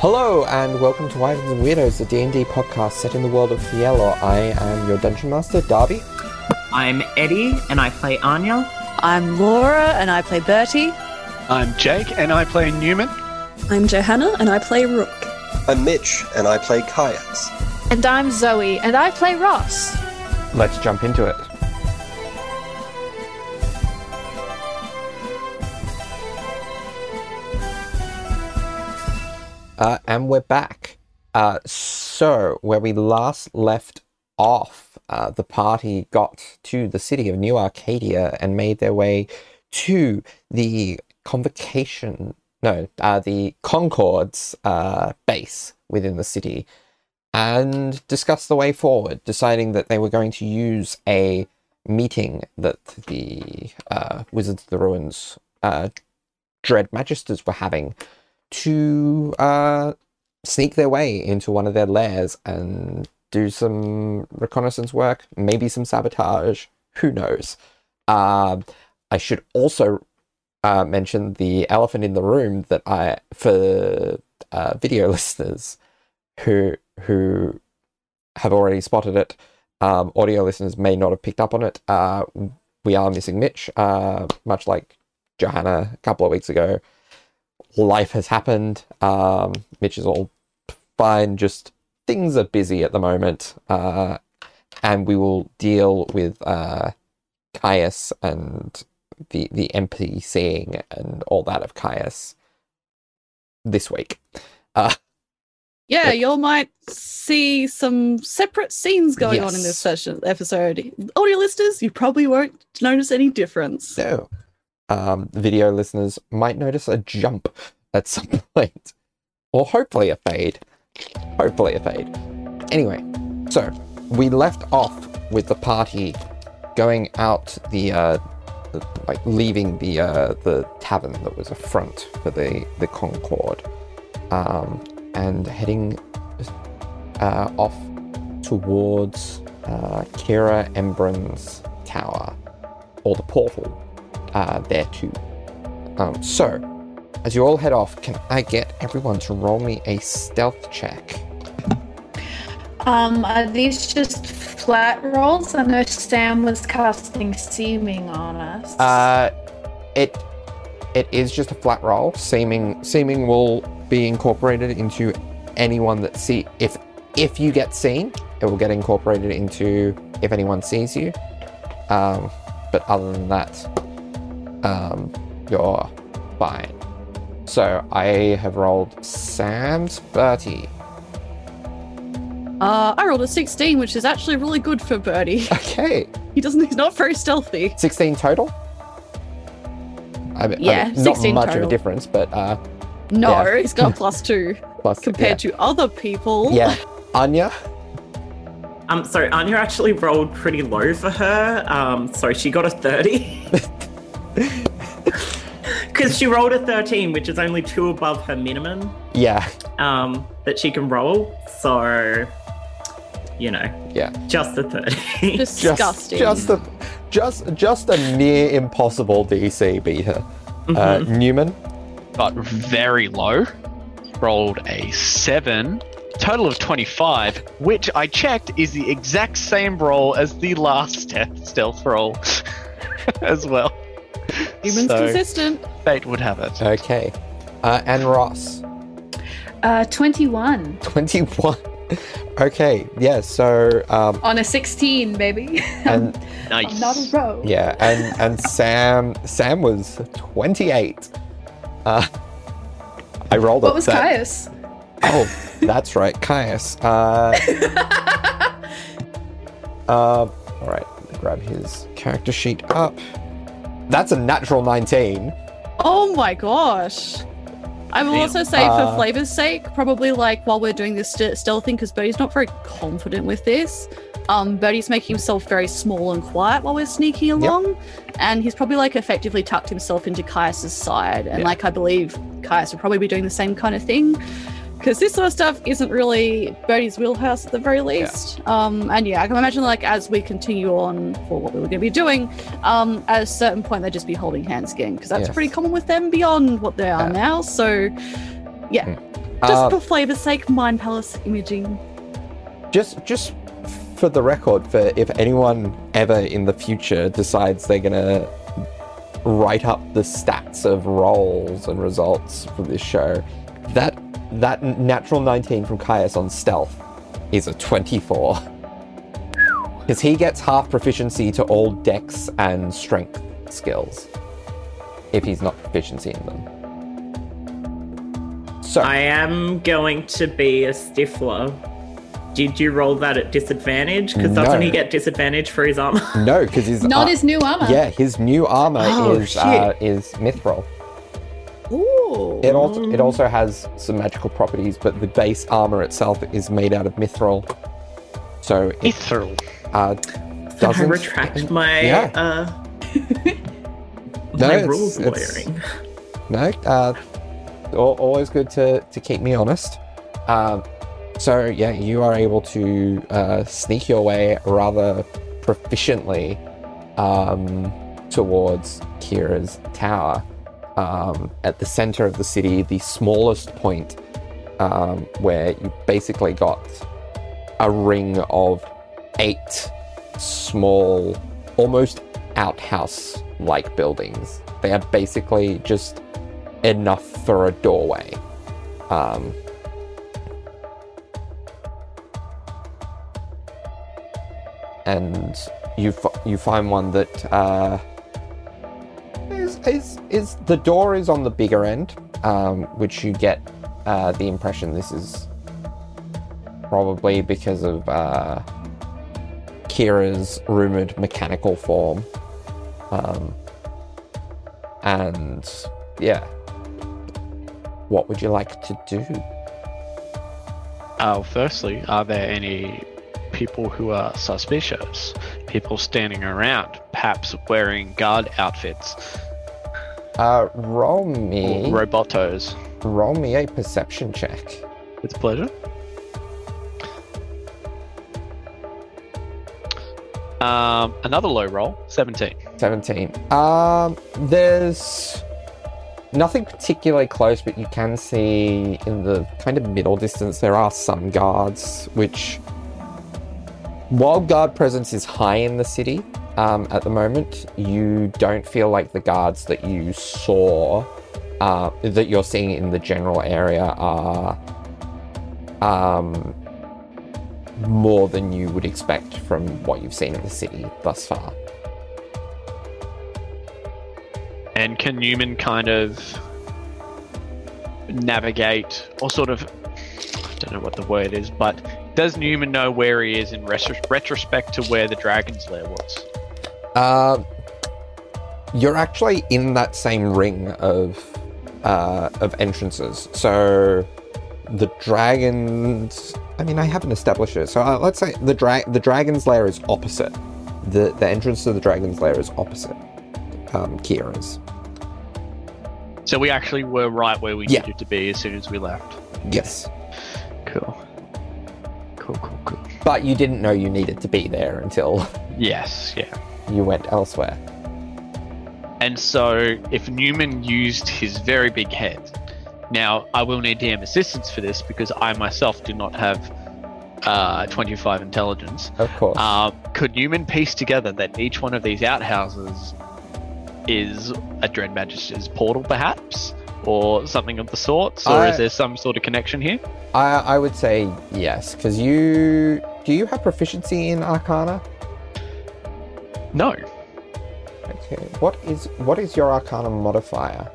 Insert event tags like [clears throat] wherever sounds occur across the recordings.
Hello and welcome to Wyverns and Weirdos, the D&D podcast set in the world of Fiello. I am your Dungeon Master, Darby. I'm Eddie, and I play Anya. I'm Laura, and I play Bertie. I'm Jake, and I play Newman. I'm Johanna, and I play Rook. I'm Mitch, and I play Caius. And I'm Zoe, and I play Ross. Let's jump into it. Uh, and we're back. Uh, so, where we last left off, uh, the party got to the city of New Arcadia and made their way to the convocation, no, uh, the Concord's uh, base within the city and discussed the way forward, deciding that they were going to use a meeting that the uh, Wizards of the Ruins Dread Magisters were having to uh, sneak their way into one of their lairs and do some reconnaissance work, maybe some sabotage. Who knows? Uh, I should also uh, mention the elephant in the room that I, for uh, video [laughs] listeners who who have already spotted it, um, audio listeners may not have picked up on it. Uh, we are missing Mitch, uh, much like Johanna a couple of weeks ago life has happened. Um, Mitch is all fine, just things are busy at the moment. Uh, and we will deal with uh, Caius and the, the NPCing and all that of Caius this week. Uh, Yeah, you all might see some separate scenes going on in this session episode. Audio listeners, you probably won't notice any difference. so, um, video listeners might notice a jump at some [laughs] point, or hopefully a fade. Hopefully a fade. Anyway, so we left off with the party going out the, uh, the like leaving the uh, the tavern that was a front for the the Concord, um, and heading uh, off towards uh, Kira Embren's tower, or the portal uh, there too. Um, so, as you all head off, can I get everyone to roll me a stealth check? Um, are these just flat rolls? I know Sam was casting seeming on us. Uh, it it is just a flat roll. Seeming seeming will be incorporated into anyone that see if if you get seen, it will get incorporated into if anyone sees you. Um, but other than that, um, you're fine. So I have rolled Sam's Bertie. Uh, I rolled a 16, which is actually really good for Birdie. [laughs] Okay, he doesn't. He's not very stealthy. sixteen total. I mean, I Yeah, mean, not 16 much of a difference, but uh, No, Yeah. he's got [laughs] plus two plus compared to other people. yeah. yeah. Anya. Um, so Anya actually rolled pretty low for her. Um, so she got a 30. [laughs] [laughs] Because she rolled a 13, which is only two above her minimum Yeah, um, that she can roll. So, you know, yeah. just a 30. [laughs] Just, Disgusting. just a, just, just a near impossible DC beater. Uh, Newman. But very low. Rolled a 7. Total of 25, which I checked is the exact same roll as the last [laughs] stealth roll as well. Humans So, consistent. Fate would have it. Okay. Uh, and Ross. uh, 21 Twenty-one. [laughs] okay. Yeah. So um, on a 16, baby. [laughs] and Nice. Not a row. yeah, and and [laughs] Sam. Sam was twenty-eight. Uh, I rolled up. What was that- Caius? Oh, that's right, Caius. Uh, uh, all right, grab his character sheet up. That's a natural 19. Oh my gosh. I will Damn. also say, Uh, for flavor's sake, probably like while we're doing this st- stealth thing, because Birdie's not very confident with this. Um, Birdie's making himself very small and quiet while we're sneaking along, and he's probably like effectively tucked himself into Caius's side, and Yeah. like I believe Caius would probably be doing the same kind of thing. Because this sort of stuff isn't really Birdie's wheelhouse at the very least. Um, and yeah, I can imagine like as we continue on for what we were going to be doing, um, at a certain point they'd just be holding hands again because that's Yes. pretty common with them beyond what they are Yeah. now. So Yeah. Just Uh, for flavor's sake, Mind Palace imaging. just just for the record for if anyone ever in the future decides they're gonna write up the stats of rolls and results for this show that that natural 19 from Caius on stealth is a 24 because he gets half proficiency to all dex and strength skills if he's not proficiency in them so I am going to be a stifler. Did you roll that at disadvantage? Because doesn't he get disadvantage for his armor? no because he's Not uh, his new armor. yeah his new armor Oh, is shit. uh, is mithril Ooh. It also it also has some magical properties, but the base armor itself is made out of mithril, so it Mithril. uh, I doesn't. retract my Yeah. uh No, my it's- rules it's- lawyering. No, uh, always good to to keep me honest. Um, so yeah, you are able to uh, sneak your way rather proficiently um, towards Kira's tower. Um, at the center of the city, the smallest point um, where you basically got a ring of eight small, almost outhouse like buildings. They are basically just enough for a doorway. Um, and you f- you find one that uh, is, is is the door is on the bigger end, um, which you get uh, the impression this is probably because of uh, Kira's rumored mechanical form. Um, and yeah, what would you like to do? Uh, firstly, are there any people who are suspicious? People standing around, perhaps wearing guard outfits, Uh, roll or me, robotos? roll me a perception check. With pleasure. Um, another low roll, 17. 17. Um, there's nothing particularly close, but you can see in the kind of middle distance there are some guards, which, while guard presence is high in the city um, at the moment, you don't feel like the guards that you saw, uh, that you're seeing in the general area are um, more than you would expect from what you've seen in the city thus far. And can Newman kind of navigate, or sort of, I don't know what the word is, but does Newman know where he is in retro- retrospect to where the Dragon's Lair was? Uh, you're actually in that same ring of uh, of entrances. So the dragons. I mean, I haven't established it. So uh, let's say the dra- the dragon's lair is opposite. The the entrance to the dragon's lair is opposite. Um, Kira's. So we actually were right where we Yeah. needed to be as soon as we left. Yes, Cool. Cool, cool, cool. but you didn't know you needed to be there until Yes, yeah. you went elsewhere. And so, if Newman used his very big head, now I will need DM assistance for this because I myself do not have uh, 25 intelligence. Of course. Uh, could Newman piece together that each one of these outhouses is a Dread Magister's portal, perhaps? Or something of the sorts? Or I- is there some sort of connection here? I I would say yes because you do you have proficiency in Arcana? No. Okay. What is what is your Arcana modifier?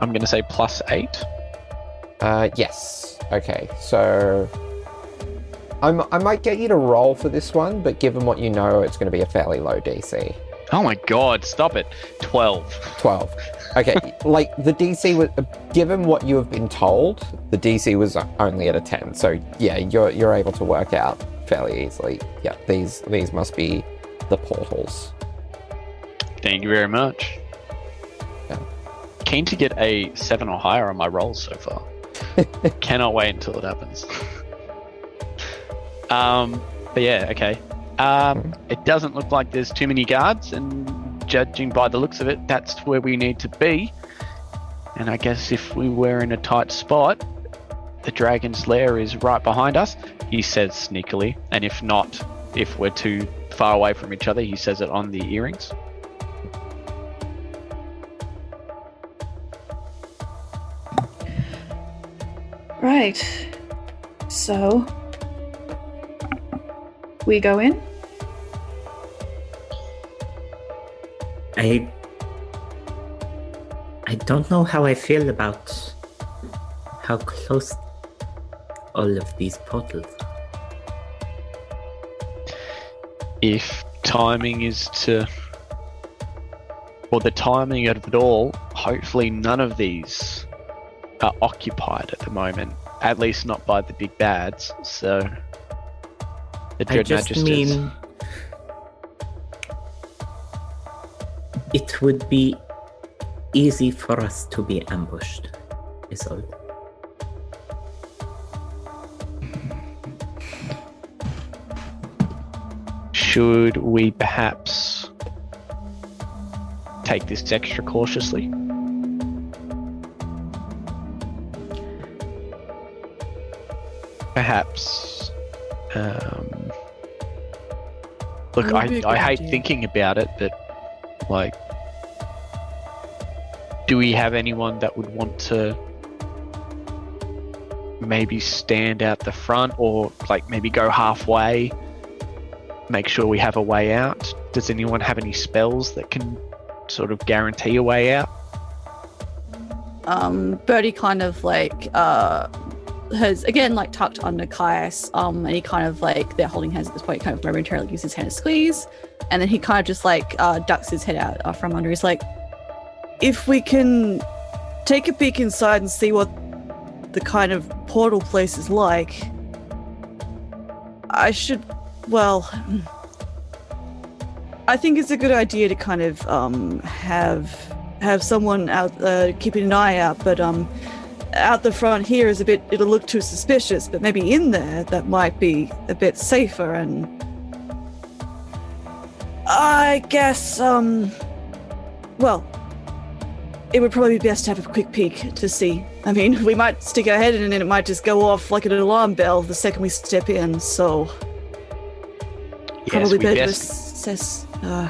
I'm going to say plus eight. Uh, yes. Okay. So, I'm, I might get you to roll for this one, but given what you know, it's going to be a fairly low DC. Oh my god, stop it. 12. 12. Okay. like the DC was, given what you have been told, the DC was only at a 10. So yeah, you're you're able to work out fairly easily. Yeah, these these must be the portals. Thank you very much. Yeah. Keen to get a 7 or higher on my rolls so far. [laughs] Cannot wait until it happens. um, but yeah, okay. Um, it doesn't look like there's too many guards, and judging by the looks of it, that's where we need to be. And I guess if we were in a tight spot, the dragon's lair is right behind us, he says sneakily. And if not, if we're too far away from each other, he says it on the earrings. Right. So we go in. I I don't know how I feel about how close all of these portals. If timing is to. or the timing of it all, hopefully none of these are occupied at the moment. At least not by the big bads. So. The I Dread just Magisters. mean it would be easy for us to be ambushed. Is all. Should we perhaps take this extra cautiously? Perhaps. Um, look, I, would be I, a I good hate idea. thinking about it, but like, do we have anyone that would want to maybe stand out the front or like maybe go halfway? make sure we have a way out. Does anyone have any spells that can sort of guarantee a way out? um Birdie kind of like uh has again like tucked under Caius, um, and he kind of like they're holding hands at this point, kind of momentarily gives his hand a squeeze, and then he kind of just like uh ducks his head out uh, from under. He's like, if we can take a peek inside and see what the kind of portal place is like, I should, well. [clears throat] I think it's a good idea to kind of um, have have someone out uh, keeping an eye out, but um, out the front here is a bit. It'll look too suspicious, but maybe in there that might be a bit safer. And I guess um, well, it would probably be best to have a quick peek to see. I mean, [laughs] we might stick our head in and it might just go off like an alarm bell the second we step in. So Yes, probably we better best, assess. Uh,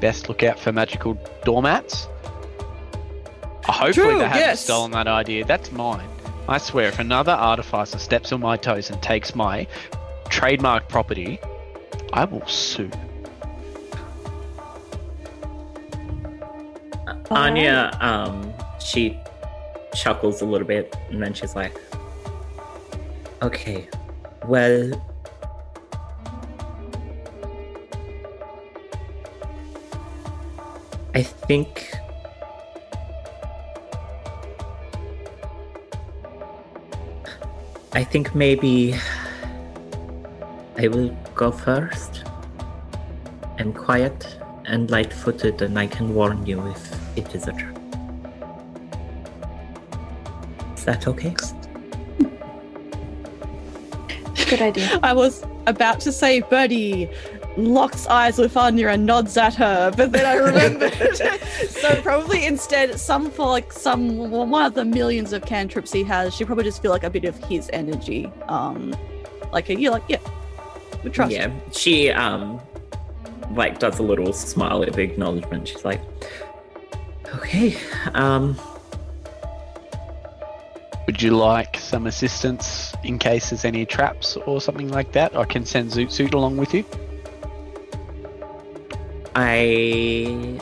best look out for magical doormats. Uh, Hopefully True, they haven't yes. stolen that idea. That's mine. I swear, if another artificer steps on my toes and takes my trademark property, I will sue. Anya, um, she chuckles a little bit and then she's like, Okay, well, I think. I think maybe I will go first. I'm quiet and light footed, and I can warn you if it is a trap. Is that okay? Good idea. I was about to say Birdie locks eyes with Anya and nods at her, but then I remembered. [laughs] so probably instead, some for like some one of the millions of cantrips he has, she probably just feel like a bit of his energy. Um, like a, you're like yeah, we trust. yeah, she um like does a little smile of acknowledgement. She's like, "Okay, um, Would you like some assistance in case there's any traps or something like that? I can send Zoot Suit along with you. I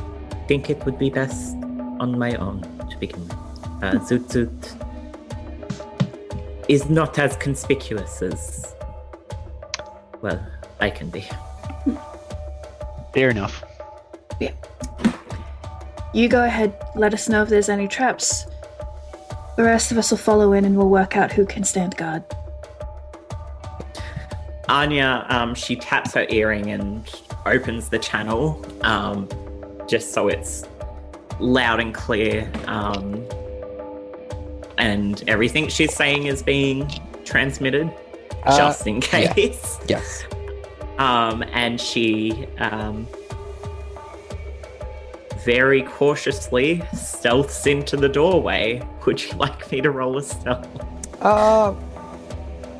think it would be best on my own to begin with. Uh, Zoot Zoot is not as conspicuous as well I can be. Fair enough. You go ahead, let us know if there's any traps. The rest of us will follow in and we'll work out who can stand guard. Anya, um, she taps her earring and opens the channel, um, just so it's loud and clear. Um, and everything she's saying is being transmitted, Uh, just in yeah. case. Yes. Um, and she um, very cautiously stealths into the doorway. Would you like me to roll a stealth? Uh,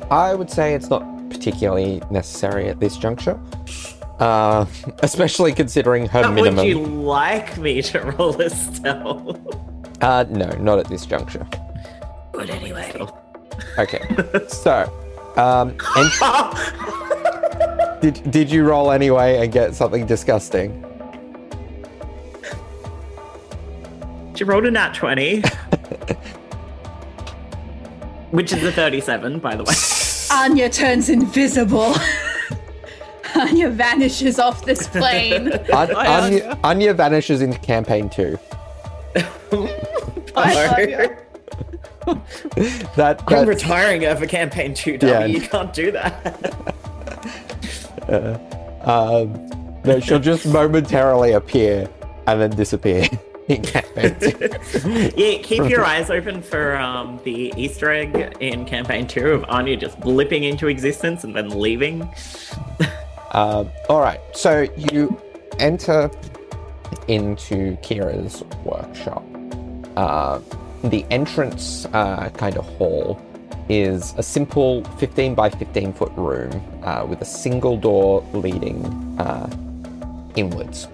I would say it's not particularly necessary at this juncture. Uh, [laughs] especially considering her But minimum. would you like me to [laughs] roll a stealth? Uh, no, not at this juncture. But anyway. Okay, so, um, and [laughs] did did you roll anyway and get something disgusting? She rolled a nat 20. [laughs] Which is a 37, by the way. Anya turns invisible. [laughs] Anya vanishes off this plane. [laughs] An- Anya, Anya vanishes into campaign two. Anya. That I'm that's, retiring her for campaign 2, W. Yeah. You can't do that. um, no, she'll just momentarily appear and then disappear in campaign two. Yeah, keep your eyes open for um, the Easter egg in campaign 2 of Anya just blipping into existence and then leaving. Um, [laughs] all right, so you enter into Kira's workshop. Uh, the entrance uh, kind of hall is a simple 15 by 15 foot room uh, with a single door leading uh, inwards.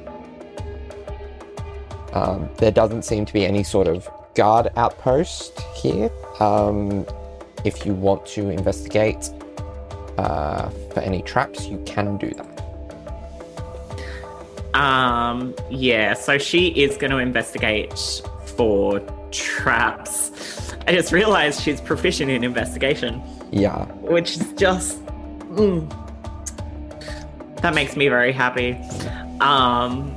Um, there doesn't seem to be any sort of guard outpost here. Um, if you want to investigate uh, for any traps, you can do that. Um, yeah, so she is going to investigate for traps. I just realized she's proficient in investigation, Yeah. which is just. mm, that makes me very happy. Um,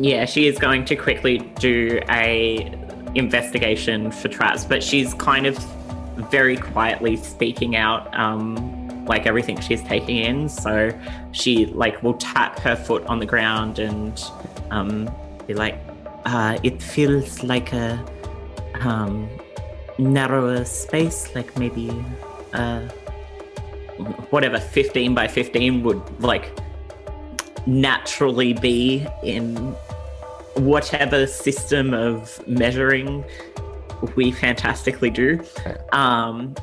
yeah, she is going to quickly do a investigation for traps, but she's kind of very quietly speaking out um, like everything she's taking in. So she like will tap her foot on the ground and um, be like, uh, "It feels like a um, narrower space, like maybe uh, whatever fifteen by fifteen would like naturally be in whatever system of measuring we fantastically do. Um,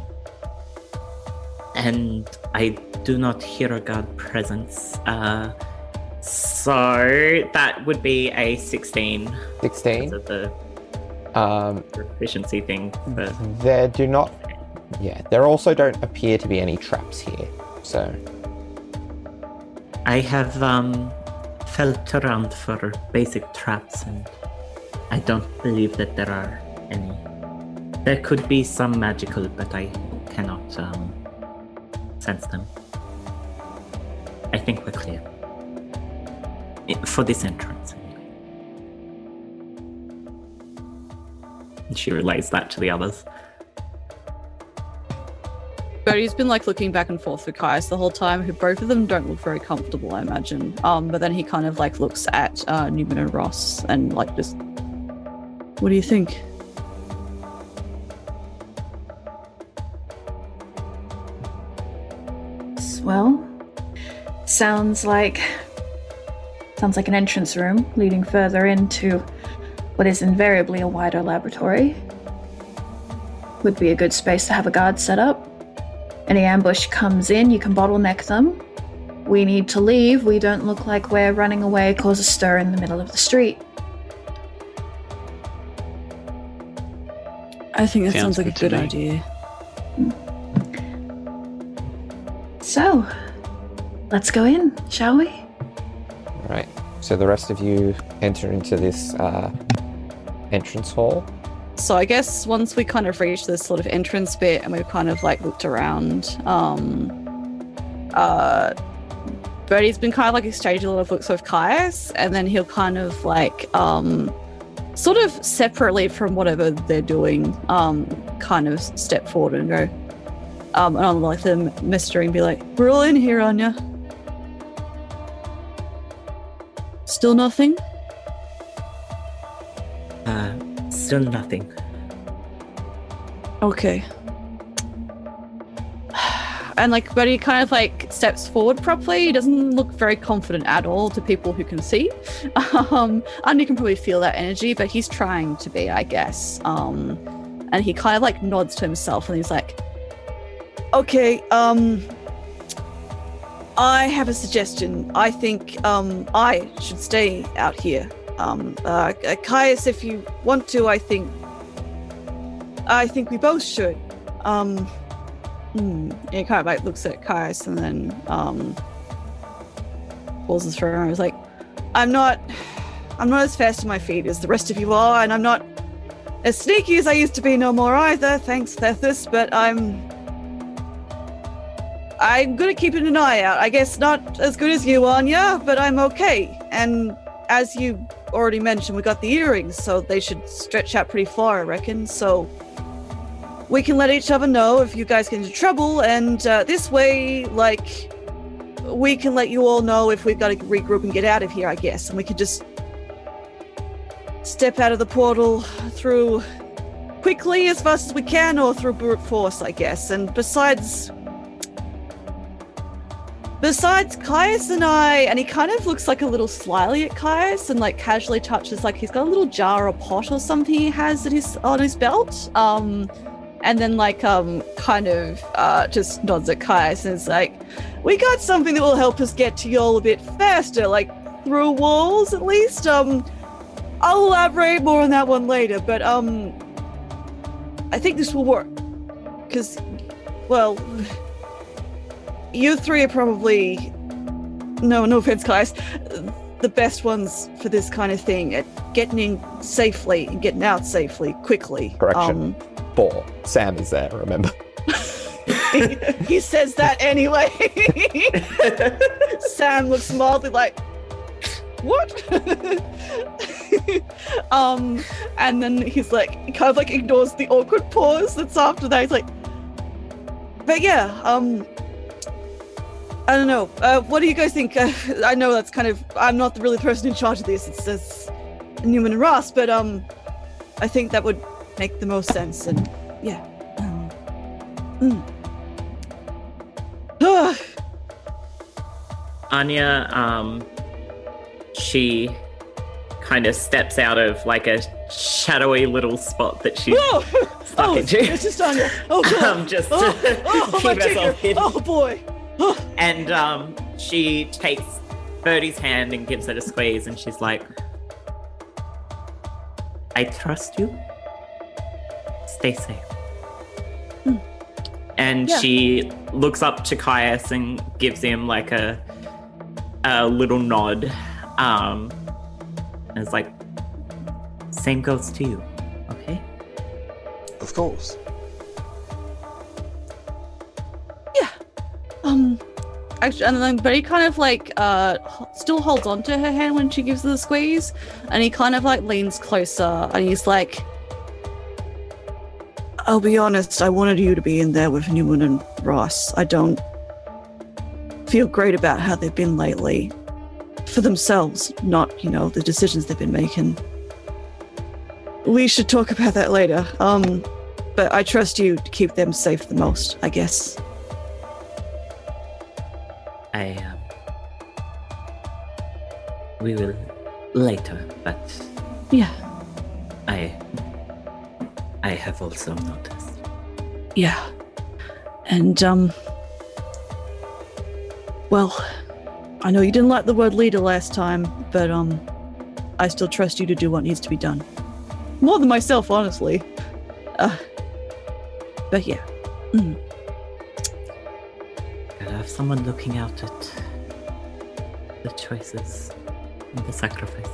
and I do not hear a god presence. Uh, so that would be a 16 16. the Um, efficiency thing. But there do not. Yeah, there also don't appear to be any traps here. So, I have um, felt around for basic traps, and I don't believe that there are any. There could be some magical, but I cannot um, sense them. I think we're clear. For this entrance. She relays that to the others. Birdie's been like looking back and forth with Caius the whole time, who both of them don't look very comfortable, I imagine. Um, but then he kind of like looks at uh, Newman and Ross and like just, what do you think? Well, sounds like sounds like an entrance room leading further into what is invariably a wider laboratory. Would be a good space to have a guard set up. Any ambush comes in, you can bottleneck them. We need to leave. We don't look like we're running away, cause a stir in the middle of the street. I think that Sounds sounds, like a good to good idea. So, let's go in, shall we? right. So the rest of you enter into this uh, entrance hall. So I guess once we kind of reach this sort of entrance bit and we've kind of like looked around, um, uh, Birdie's been kind of like exchanging a lot of looks with Caius, and then he'll kind of like, um, sort of separately from whatever they're doing, um, kind of step forward and go, um, and I'll like them mystery and be like, "We're all in here, Anya." Still nothing. Uh, still nothing. Okay. and like, but he kind of like steps forward properly. He doesn't look very confident at all to people who can see. Um, and you can probably feel that energy, but he's trying to be, I guess. Um, and he kind of like nods to himself and he's like, okay, um, I have a suggestion. I think um, I should stay out here. Um, uh, Caius, if you want to, I think I think we both should. Um, hmm. And kind of like looks at Caius and then um, pulls his fur. Was like, I'm not, I'm not as fast on my feet as the rest of you are, and I'm not as sneaky as I used to be no more either. Thanks, Thethys, but I'm I'm good at keeping an eye out. I guess not as good as you, Anya, but I'm okay. And as you already mentioned, we got the earrings, so they should stretch out pretty far, I reckon. So we can let each other know if you guys get into trouble, and uh, this way, like, we can let you all know if we've got to regroup and get out of here, I guess. And we can just step out of the portal through quickly as fast as we can, or through brute force, I guess. And besides, Besides Caius and I, and he kind of looks like a little slyly at Caius and like casually touches like he's got a little jar or pot or something he has at his on his belt. Um and then like um kind of uh just nods at Caius and is like, We got something that will help us get to y'all a bit faster, like through walls at least. Um I'll elaborate more on that one later, but um I think this will work. Cause well you three are probably no no offense guys the best ones for this kind of thing at getting in safely and getting out safely quickly Correction. Four. Sam is there, remember? [laughs] he says that anyway [laughs] sam looks mildly like what um and then he's like kind of like ignores the awkward pause that's after that he's like but yeah um I don't know. Uh, what do you guys think? Uh, I know that's kind of I'm not the really person in charge of this. It's it's Newman and Ross, but um, I think that would make the most sense. And yeah. Um, mm. [sighs] Anya, um, she kind of steps out of like a shadowy little spot that she's oh, stuck oh, into. it's just Anya. Oh [laughs] god. um, just oh, to oh, my keep herself. Oh boy. [gasps] And um, she takes Birdie's hand and gives it a squeeze, and she's like, I trust you. Stay safe. And Yeah. she looks up to Caius and gives him like a a little nod. Um, and it's like, same goes to you, okay? Of course. Um. Actually, and then, but he kind of like uh still holds on to her hand when she gives the squeeze, and he kind of like leans closer, and he's like, "I'll be honest. I wanted you to be in there with Newman and Ross. I don't feel great about how they've been lately, for themselves, not you know the decisions they've been making. We should talk about that later. Um, but I trust you to keep them safe the most. I guess." I um, we will later, but Yeah. I I have also noticed. Yeah. And, um. Well, I know you didn't like the word leader last time, but, um. I still trust you to do what needs to be done. More than myself, honestly. Uh. But yeah. Mm. Have someone looking out at the choices and the sacrifices.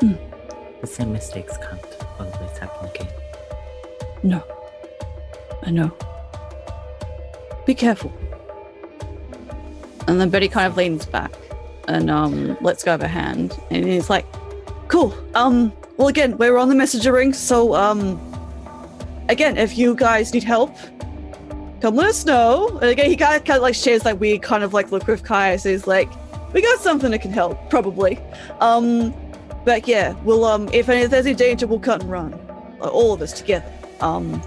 Mm. The same mistakes can't always happen again. No. I know. Be careful. And then Birdie kind of leans back and um lets go of her hand. And he's like, Cool. Um, well again, we're on the messenger ring, so um again, if you guys need help, come let us know. And again, he kind of, kind of like shares that weird kind of like look with Kai. So He's like, we got something that can help, probably. Um, but yeah, we'll um, if, any, if there's any danger, we'll cut and run, Uh, all of us together. Um,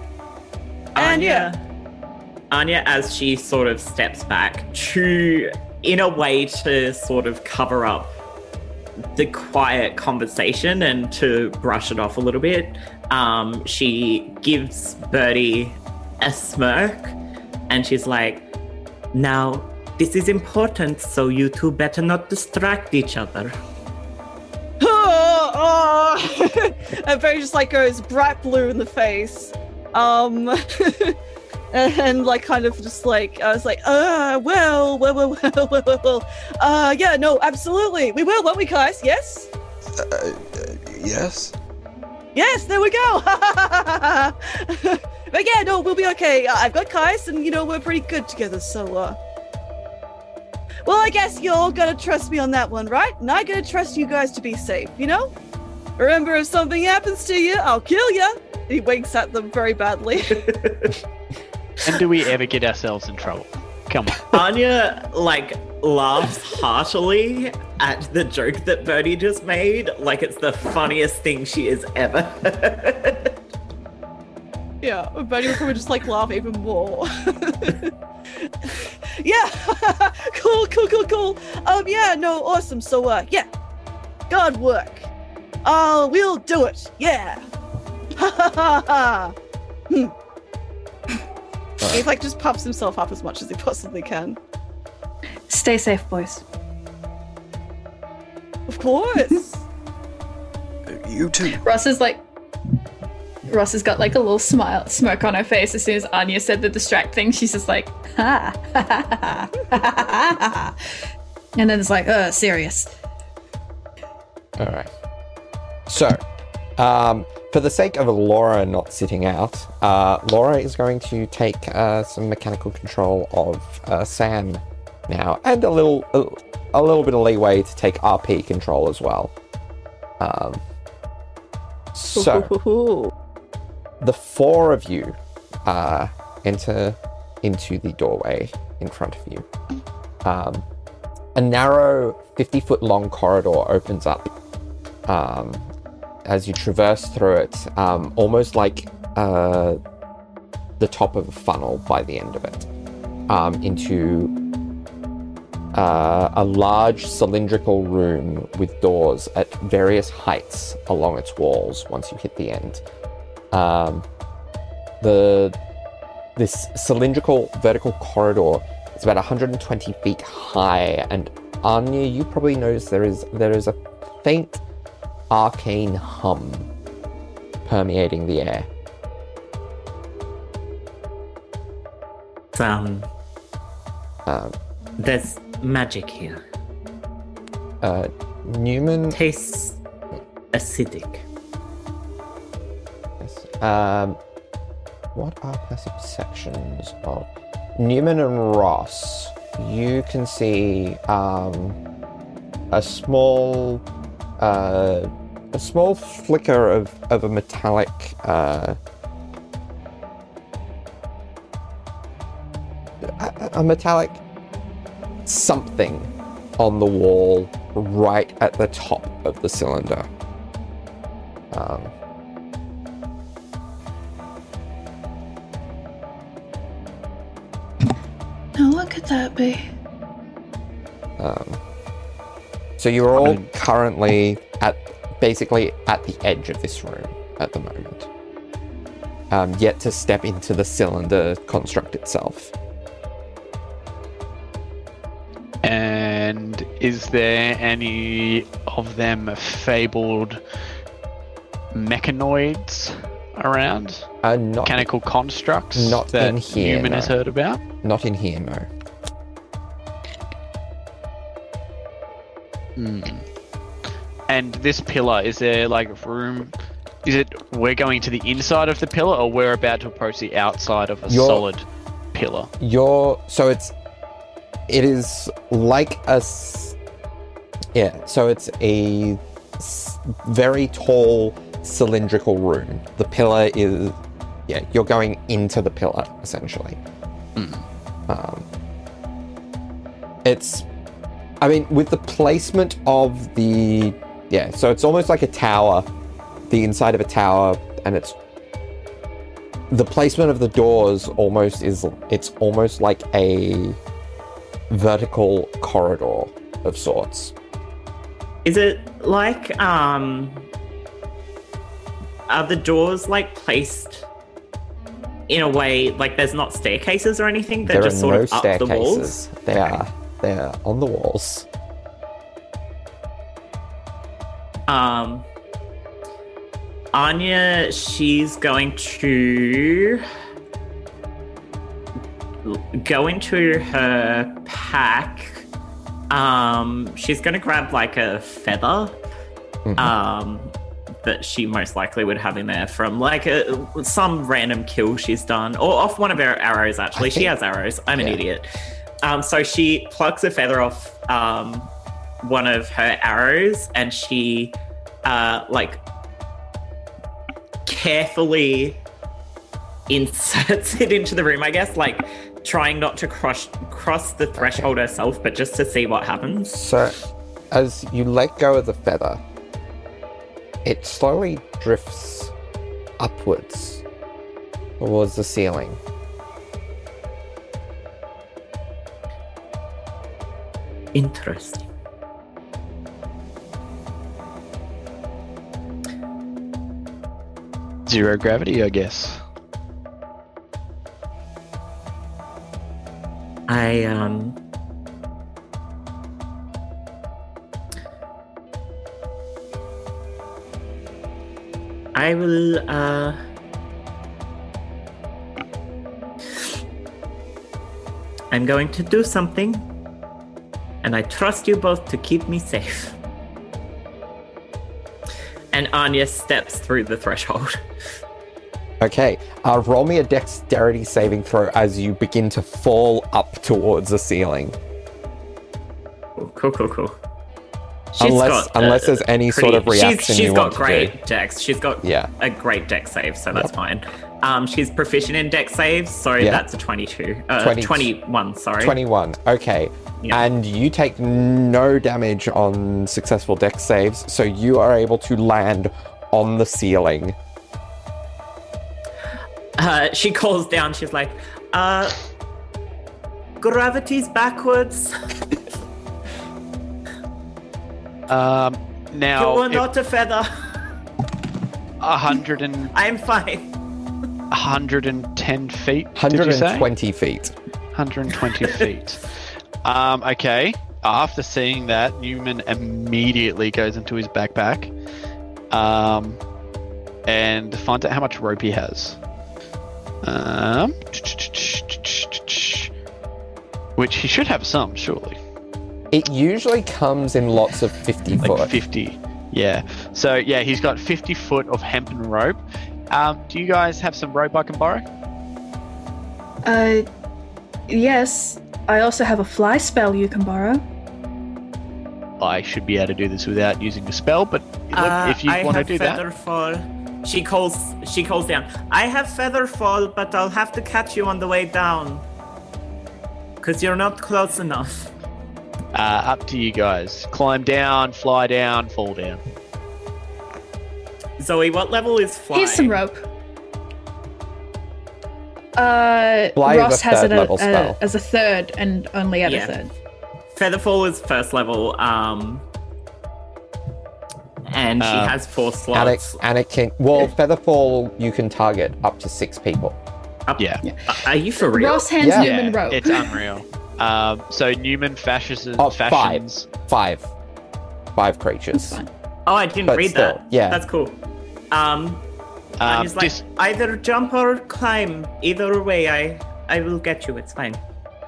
and yeah, Anya, as she sort of steps back to, in a way, to sort of cover up the quiet conversation and to brush it off a little bit, um, she gives Birdie a smirk and she's like, Now, this is important, so you two better not distract each other. [laughs] and Barry just like goes bright blue in the face. Um [laughs] and like kind of just like I was like, uh well, well, well, [laughs] well, well, well, well. Uh yeah, no, absolutely. We will, won't we, guys? Yes? Uh, uh, yes? Yes, there we go. [laughs] but yeah, no, we'll be okay. Uh, I've got Caius, and you know we're pretty good together. So, uh, well, I guess you're all gonna trust me on that one, right? And I gotta trust you guys to be safe. You know. Remember, if something happens to you, I'll kill you. He winks at them very badly. [laughs] And do we ever get ourselves in trouble? Come on. Anya, like, laughs heartily at the joke that Birdie just made. Like, it's the funniest thing she has ever heard. yeah, Birdie will probably just like laugh even more. [laughs] yeah, [laughs] cool, cool, cool, cool. Um, yeah, no, awesome. So, uh, yeah, God work. Uh, we'll do it. Yeah. Ha ha ha ha. Hmm. He like just puffs himself up as much as he possibly can. Stay safe, boys. Of course. [laughs] You too. Ross is like. Ross has got like a little smile, smirk on her face as soon as Anya said the distract thing. She's just like, ha, ha, ha, ha, ha, ha, ha. and then it's like, uh, serious. All right. So, um, for the sake of Laura not sitting out, uh, Laura is going to take uh, some mechanical control of uh, Sam now, and a little, a, a little bit of leeway to take RP control as well. Um, so, [laughs] the four of you uh, enter into the doorway in front of you. Um, a narrow, 50 foot long corridor opens up um, as you traverse through it, um, almost like uh, the top of a funnel by the end of it, um, into uh, a large cylindrical room with doors at various heights along its walls once you hit the end. Um, the this cylindrical vertical corridor is about 120 feet high, and Anya, you probably notice there is there is a faint arcane hum permeating the air. Um, Um, there's magic here. uh, Newman, Tastes acidic. yes, um, what are sections of Newman and Ross? You can see um, a small, uh, a small flicker of, of a metallic. Uh, a, a metallic something on the wall right at the top of the cylinder. Um, Now, what could that be? um, so you're all currently at basically at the edge of this room at the moment. Um, yet to step into the cylinder construct itself. And is there any of them fabled mechanoids around? Uh, not, Mechanical constructs Not that in here, Newman has heard about? not in here, no. And this pillar, is there like room? Is it we're going to the inside of the pillar, or we're about to approach the outside of a You're- solid pillar? You're so it's it is like a yeah. So it's a very tall cylindrical room. The pillar is yeah. You're going into the pillar essentially. Um, it's I mean with the placement of the yeah. So it's almost like a tower, the inside of a tower, and it's the placement of the doors almost is it's almost like a vertical corridor of sorts. Is it like um are the doors like placed in a way like there's not staircases or anything? They're there just sort no of up the walls. They are they're on the walls. Um Anya, she's going to go into her pack. Um, she's going to grab like a feather. Mhm. Um, that she most likely would have in there from like a, some random kill she's done, or off one of her arrows. Actually, she has arrows. I'm an idiot. Um, so she plucks a feather off um, one of her arrows, and she uh, like carefully inserts [laughs] it into the room. I guess like trying not to cross cross the threshold herself, but just to see what happens. So, as you let go of the feather, it slowly drifts upwards towards the ceiling. Interesting. Zero gravity, I guess. I um I will uh I'm going to do something and I trust you both to keep me safe. And Anya steps through the threshold. Okay, uh, roll me a dexterity saving throw as you begin to fall up towards the ceiling. Cool, cool, cool. She's Unless- got, unless there's any sort of reaction she's you got want to great do. dex. She's got Yeah. a great dex save, so that's fine. Um, she's proficient in dex saves, so Yeah. that's a 22. Uh, 20 21, sorry. 21. Okay. Yeah. And you take no damage on successful dex saves, so you are able to land on the ceiling. Uh, she calls down, she's like, uh, gravity's backwards. [laughs] Um, now, you are not a feather. a hundred and [laughs] I'm fine. A hundred and ten feet. Did you say? 120 feet. 120 [laughs] feet. Um, okay. After seeing that, Newman immediately goes into his backpack um, and finds out how much rope he has. Um, which he should have some, surely. It usually comes in lots of 50 Like foot. 50. Yeah. So, yeah, he's got 50 foot of hempen rope. Um, do you guys have some rope I can borrow? Uh, yes. I also have a fly spell you can borrow. I should be able to do this without using a spell, but look, Uh, if you I want to have do that. Featherfall. She calls. She calls down. I have Featherfall, but I'll have to catch you on the way down. Cause you're not close enough. Uh, up to you guys. Climb down, fly down, fall down. Zoe, what level is flying? Here's some rope. Uh, Fly Ross has it level a, as a third and only at Yeah. a third. Featherfall is first level. Um, and she Um, has four slots. and it can. Well, Featherfall, you can target up to six people. Up- Yeah. Uh, Are you for real? Ross hands Yeah. Newman yeah, rope. it's unreal. um, so Newman fashions, Oh, five. fashions Five. Five creatures. Oh, I didn't But read still, that. yeah. that's cool. Um, um, like, just, either jump or climb. Either way, I I will get you. It's fine.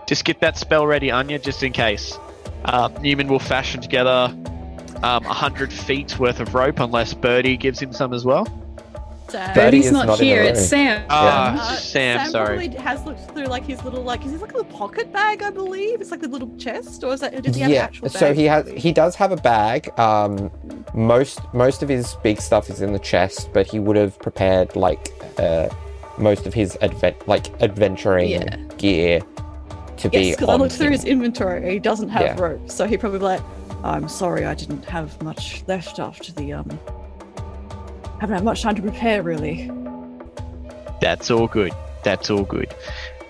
just get that spell ready, Anya, just in case. Uh, Newman will fashion together um, 100 feet worth of rope unless Birdie gives him some as well. Sam. Birdie Birdie's is not, not here. It's room. Sam. Ah, Uh, Sam, sorry. probably has looked through like his little like is this like a pocket bag I believe it's like the little chest or is that did he have an yeah. actual bag? So he has. He does have a bag. Um, most most of his big stuff is in the chest, but he would have prepared like uh, most of his advent like adventuring Yeah. gear to be. Yes, because I on looked through him. his inventory. He doesn't have Yeah. rope, so he probably like, I'm sorry, I didn't have much left after the um haven't had much time to prepare, really. That's all good. That's all good.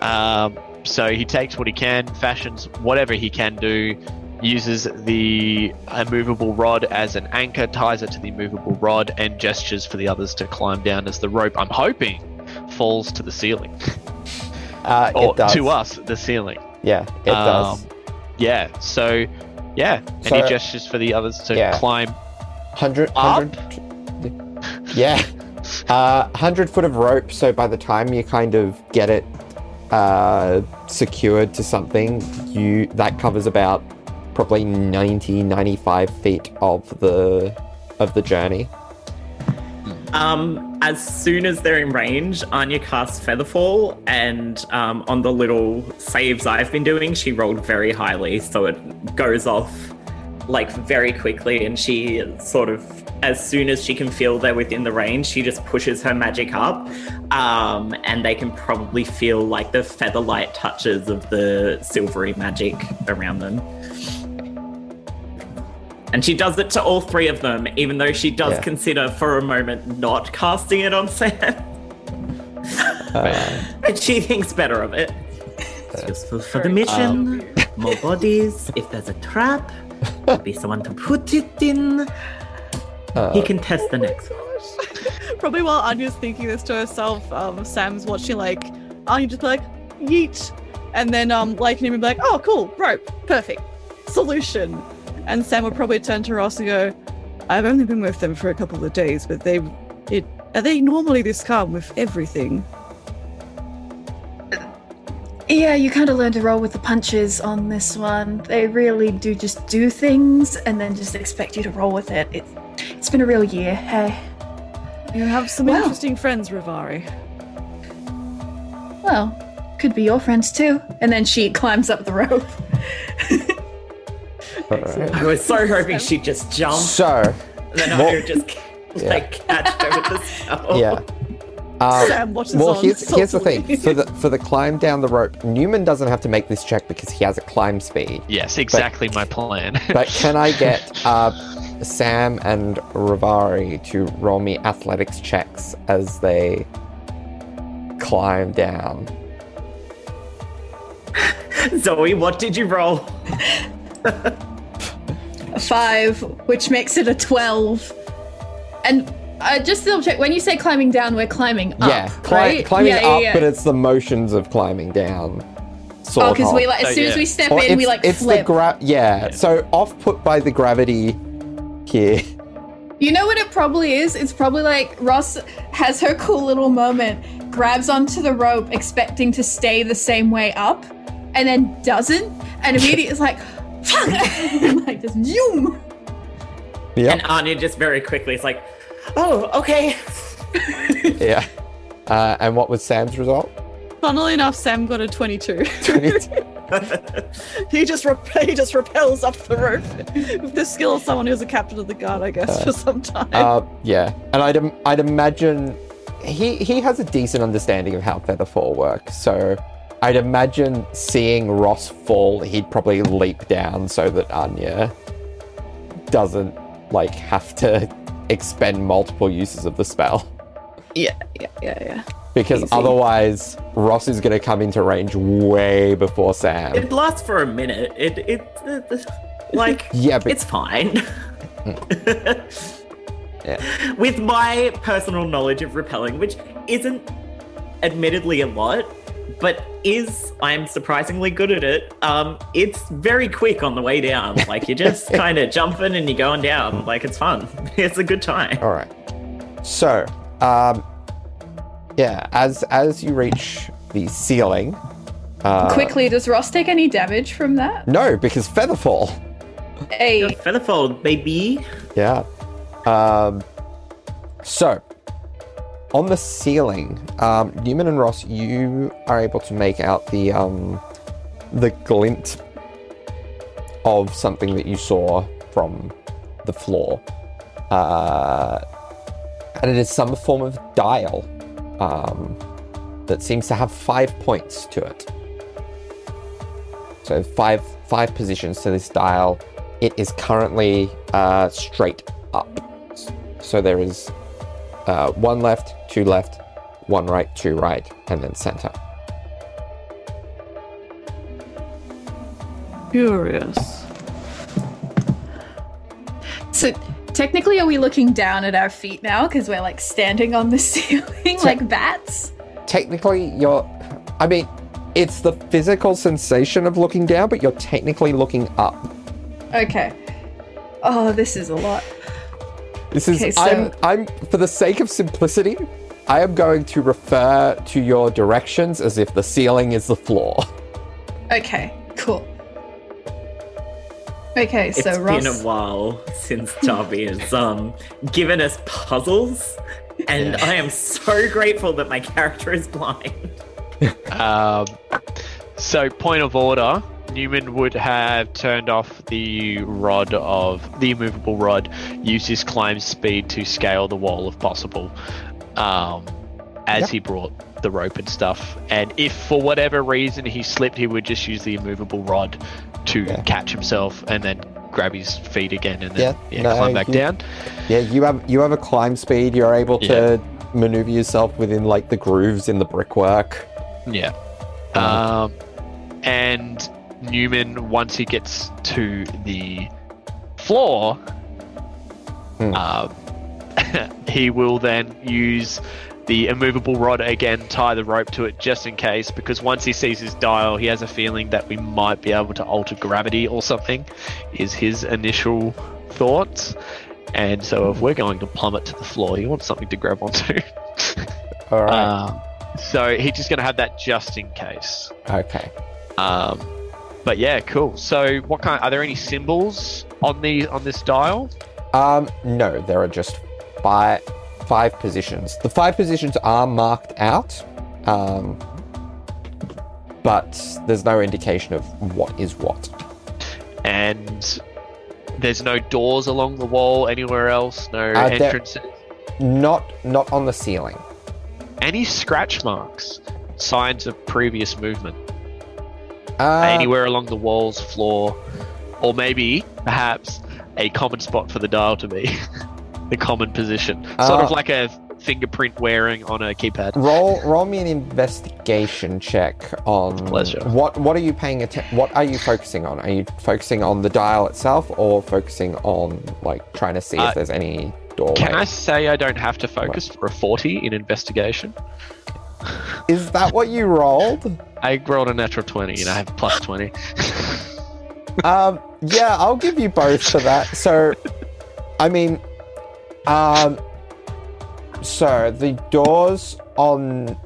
Um, so he takes what he can, fashions whatever he can do, uses the immovable rod as an anchor, ties it to the immovable rod, and gestures for the others to climb down as the rope, I'm hoping, falls to the ceiling. [laughs] Uh, or to us, the ceiling. Yeah, it um, does. Yeah, so, yeah. So, Any gestures for the others to yeah. climb 100, 100, yeah, uh, hundred foot of rope. So by the time you kind of get it uh, secured to something, you that covers about probably 90, 95 feet of the of the journey. Um, as soon as they're in range, Anya casts Featherfall, and um, on the little saves I've been doing, she rolled very highly, so it goes off like very quickly. And she sort of, as soon as she can feel they're within the range, she just pushes her magic up, um, and they can probably feel like the featherlight touches of the silvery magic around them. And she does it to all three of them, even though she does Yeah. consider for a moment not casting it on [laughs] Sam. Uh, but she thinks better of it. It's useful for the mission. More bodies. If there's a trap, there'll be someone to put it in. he can test the next one. [laughs] Probably while Anya's thinking this to herself, um, Sam's watching like Anya just be like, yeet. And then um like him and be like, oh cool, rope, perfect. Solution. And Sam would probably turn to Ross and go, I've only been with them for a couple of days, but they it are they normally this calm with everything? Yeah, you kind of learn to roll with the punches on this one. They really do just do things and then just expect you to roll with it. It's it's been a real year. Hey, You have some Wow. interesting friends, Rivari. well, could be your friends too. And then she climbs up the rope. alright. I was so hoping she'd just jump, So and then I Well- would just like catch her with the [laughs] spell. yeah. Um, Sam watches well, on here's, here's the thing. For the for the climb down the rope, Newman doesn't have to make this check because he has a climb speed. Yes, exactly my plan. [laughs] But can I get uh, Sam and Rivari to roll me athletics checks as they climb down? [laughs] Zoe, what did you roll? [laughs] A five, which makes it a twelve. And uh, just to double check, when you say climbing down, we're climbing up. yeah, cli- right? climbing yeah, yeah, up, yeah. but it's the motions of climbing down. Sort Oh, because we like as So, soon as we step Or in, we it's- like it's flip. the gra- yeah, So off put by the gravity here. You know what it probably is? It's probably like Ross has her cool little moment, grabs onto the rope, expecting to stay the same way up, and then doesn't, and [laughs] immediately is like, fuck! and [laughs] like just zoom. Yeah, And Anya just very quickly is like, oh, okay. [laughs] yeah. Uh, and what was Sam's result? Funnily enough, Sam got a 22. [laughs] he just rep- he just rappels up the rope with the skill of someone who's a captain of the guard, I guess, for some time. Uh, yeah, and I'd im- I'd imagine he he has a decent understanding of how featherfall works. So I'd imagine seeing Ross fall, he'd probably leap down so that Anya doesn't like have to expend multiple uses of the spell. yeah, yeah, yeah, yeah. Because Easy. otherwise, Ross is going to come into range way before Sam. It lasts for a minute. It, it, it like, [laughs] Yeah, but it's fine. [laughs] Yeah. With my personal knowledge of rappelling, which isn't admittedly a lot, but is I'm surprisingly good at it. Um, it's very quick on the way down. Like you're just [laughs] kind of jumping and you're going down. Like it's fun. [laughs] It's a good time. All right. So, um, yeah, as as you reach the ceiling, uh, Quickly, does Ross take any damage from that? no, because featherfall. Hey, featherfall, baby. Yeah. Um, so, on the ceiling, um, Newman and Ross, you are able to make out the um, the glint of something that you saw from the floor, uh, and it is some form of dial um, that seems to have five points to it. So five five positions to this dial. It is currently uh, straight up. So there is uh, one left, two left, one right, two right, and then center. Curious. So technically, are we looking down at our feet now because we're like standing on the [laughs] ceiling like bats? Technically, you're. I mean, it's the physical sensation of looking down, but you're technically looking up. Okay. Oh, this is a lot. This is. Okay, so- I'm. I'm. For the sake of simplicity, I am going to refer to your directions as if the ceiling is the floor. Okay, cool. Okay, It's so Ross. It's been a while since Darby has um given us puzzles, and I am so grateful that my character is blind. [laughs] Um, so, point of order Newman would have turned off the rod of the immovable rod, used his climb speed to scale the wall if possible, um, as Yep. he brought the rope and stuff. And if for whatever reason he slipped, he would just use the immovable rod to Yeah. catch himself and then grab his feet again and then Yeah, yeah, no, climb back you- down. Yeah, you have you have a climb speed. You're able to maneuver yourself within like the grooves in the brickwork. Yeah. Um, and Newman, once he gets to the floor, Hmm. um, [laughs] he will then use the immovable rod again, tie the rope to it just in case, because once he sees his dial, he has a feeling that we might be able to alter gravity or something, is his initial thoughts. And so if we're going to plummet to the floor, he wants something to grab onto. All right. Um, so he's just going to have that just in case. okay. Um, but yeah, cool. So what kind? Are there any symbols on the on this dial? Um, no, there are just five five positions. The five positions are marked out, um, but there's no indication of what is what. And there's no doors along the wall anywhere else. No Uh, entrances. Not not on the ceiling. Any scratch marks? Signs of previous movement Uh, anywhere along the walls, floor, or maybe perhaps a common spot for the dial to be [laughs] the common position, sort Uh, of like a fingerprint wearing on a keypad. Roll roll me an investigation check on Pleasure. what what are you paying attention what are you focusing on? Are you focusing on the dial itself or focusing on like trying to see Uh, if there's any doorway? Can I say I don't have to focus for a 40 in investigation? Is that what you rolled? I rolled a natural 20 and I have plus 20. um yeah, I'll give you both for that. So I mean um so the doors on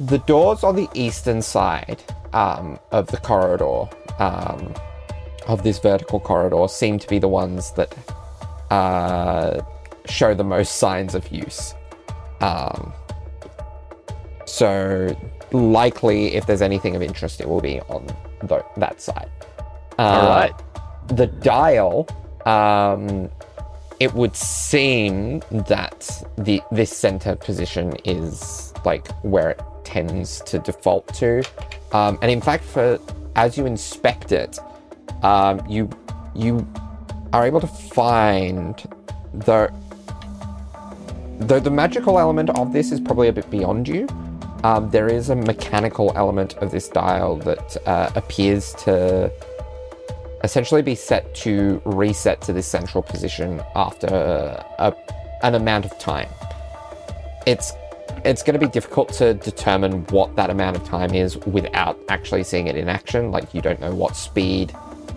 the doors on the eastern side um, of the corridor um, of this vertical corridor seem to be the ones that uh, show the most signs of use. Um, so likely, if there's anything of interest, it will be on tho- that side. Uh, All right. The dial. Um, it would seem that the this center position is like where it tends to default to, um, and in fact, for as you inspect it, um, you you are able to find the though the magical element of this is probably a bit beyond you. Um, there is a mechanical element of this dial that uh, appears to essentially be set to reset to this central position after a, an amount of time. It's it's going to be difficult to determine what that amount of time is without actually seeing it in action. Like you don't know what speed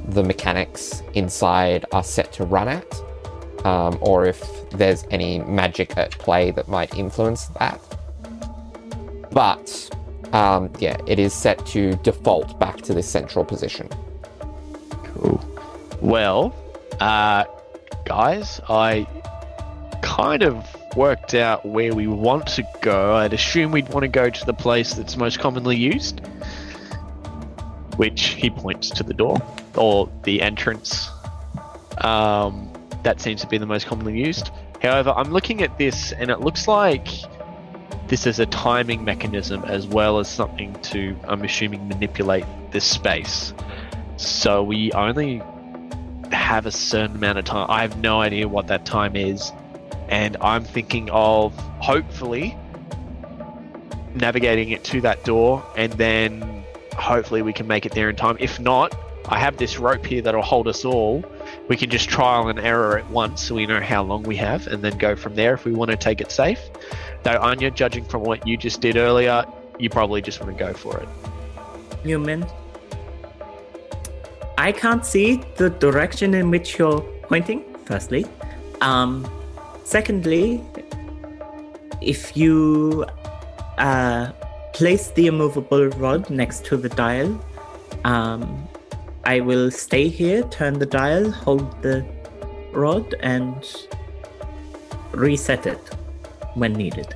the mechanics inside are set to run at, um, or if there's any magic at play that might influence that. But um, yeah, it is set to default back to this central position. Cool. Well, uh, guys, I kind of worked out where we want to go. I'd assume we'd want to go to the place that's most commonly used, which he points to the door or the entrance. Um, that seems to be the most commonly used. However, I'm looking at this and it looks like this is a timing mechanism as well as something to, I'm assuming, manipulate this space. So we only have a certain amount of time. I have no idea what that time is. And I'm thinking of hopefully navigating it to that door, and then hopefully we can make it there in time. If not, I have this rope here that'll hold us all. We can just trial and error it once so we know how long we have, and then go from there if we want to take it safe. Though, Anya, judging from what you just did earlier, you probably just want to go for it. Human. I can't see the direction in which you're pointing, firstly. Um, secondly, if you uh, place the immovable rod next to the dial, um, I will stay here, turn the dial, hold the rod, and reset it when needed.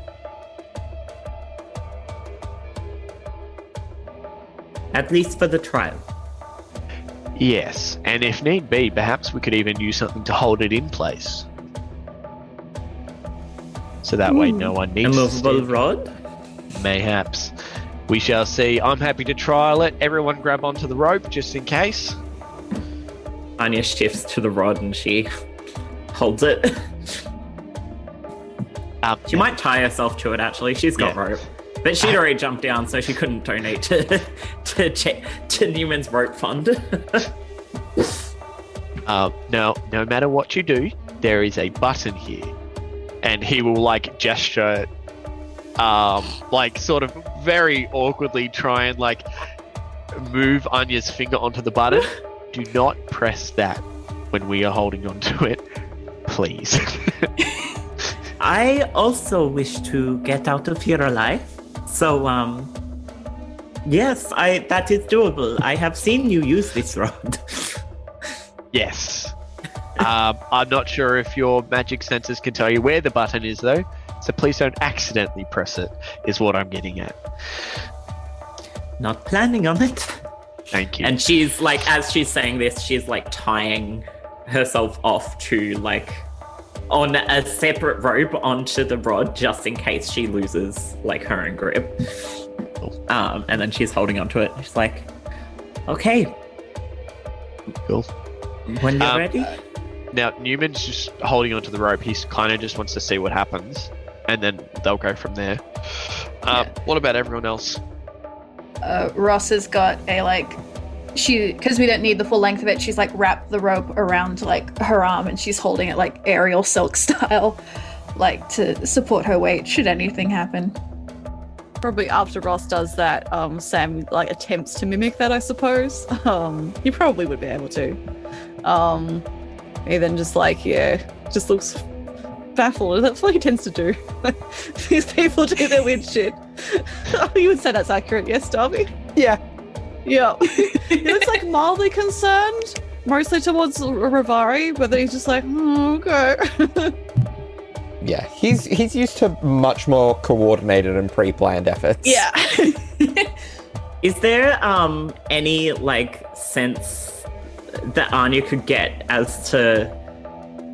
At least for the trial. Yes, and if need be, perhaps we could even use something to hold it in place. So that way no hmm. one needs Immovable stand- rod? Mayhaps. We shall see. I'm happy to trial it. Everyone grab onto the rope just in case. Anya shifts to the rod and she holds it. [laughs] Um, She might tie herself to it actually. She's got Yeah. rope. But she'd [laughs] already jumped down, so she couldn't donate to [laughs] to, che- to Newman's rope fund. [laughs] Um, now, no matter what you do, there is a button here, and he will like gesture, um, like sort of very awkwardly try and like move Anya's finger onto the button. do not press that when we are holding onto it, please. I also wish to get out of here alive. So um yes, I that is doable. I have seen you use this rod. [laughs] yes. Um, I'm not sure if your magic senses can tell you where the button is, though. So please don't accidentally press it. Is what I'm getting at. Not planning on it. Thank you. And she's like, as she's saying this, she's like tying herself off to like on a separate rope onto the rod just in case she loses like her own grip. Um, and then she's holding onto it. She's like, okay, cool. when you're Um, ready. Now Newman's just holding onto the rope. He kind of just wants to see what happens, and then they'll go from there. Um, What about everyone else? Uh, Ross has got a like she because we don't need the full length of it. She's like wrapped the rope around like her arm and she's holding it like aerial silk style, like to support her weight should anything happen. Probably after Ross does that, um, Sam like attempts to mimic that, I suppose. [laughs] Um, he probably would be able to. Um, he then just like, yeah, just looks baffled. [laughs] That's what he tends to do. [laughs] These people do their weird shit. you would say that's accurate, yes, Darby? Yeah. Yeah. [laughs] he looks like mildly concerned, mostly towards Rivari, but then he's just like, oh, okay. [laughs] Yeah, he's he's used to much more coordinated and pre-planned efforts. yeah. [laughs] Is there um any like sense that Anya could get as to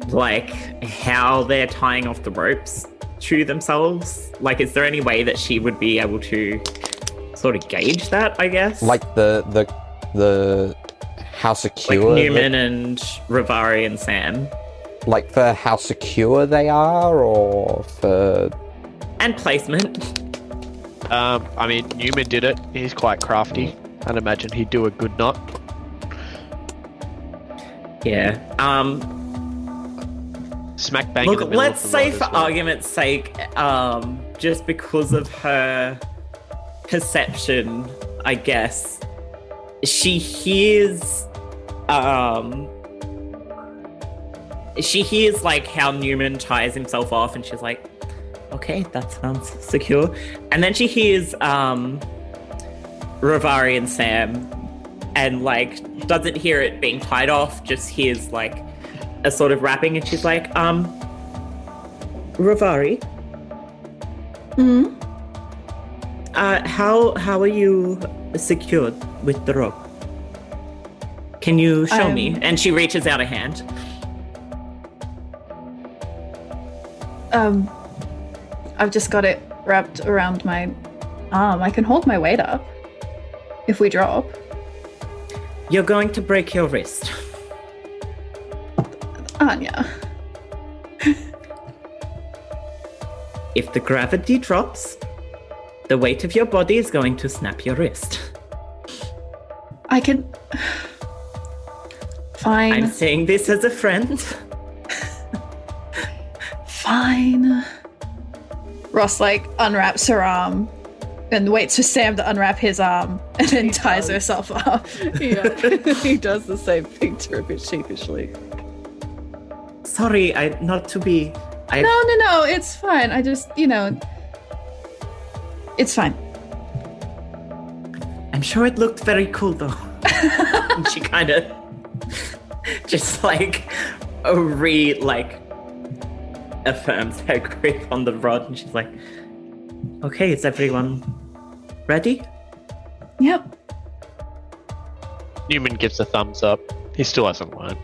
like how they're tying off the ropes to themselves? Like, is there any way that she would be able to sort of gauge that? I guess, Like the the the how like secure Newman and Rivari and Sam, like for how secure they are or for and placement. Um, I mean, Newman did it. He's quite crafty. I'd imagine he'd do a good knot. Yeah. Um. Smack bang in Look, the middle let's of the say for well. argument's sake, um, just because of her perception, I guess, she hears, um, she hears like how Newman ties himself off, and she's like, "Okay, that sounds secure." And then she hears, um, Rivari and Sam, and like doesn't hear it being tied off, just hears like a sort of rapping, and she's like, um, Rivari, Hmm. Uh, how how are you secured with the rope? Can you show me? Um, And she reaches out a hand. Um, I've just got it wrapped around my arm. I can hold my weight up if we drop. You're going to break your wrist. Anya. If the gravity drops, The weight of your body is going to snap your wrist. I can. Fine. I'm saying this as a friend. Fine. Ross like unwraps her arm and waits for Sam to unwrap his arm and then He ties does. herself up. [laughs] Yeah, [laughs] he does the same thing to her a bit sheepishly. Sorry, I not to be. I No, no, no, it's fine. I just, you know, it's fine. I'm sure it looked very cool though. and [laughs] she kind of just like a re like affirms her grip on the rod, and she's like, "Okay, is everyone ready?" Yep. Newman gives a thumbs up. He still hasn't learned.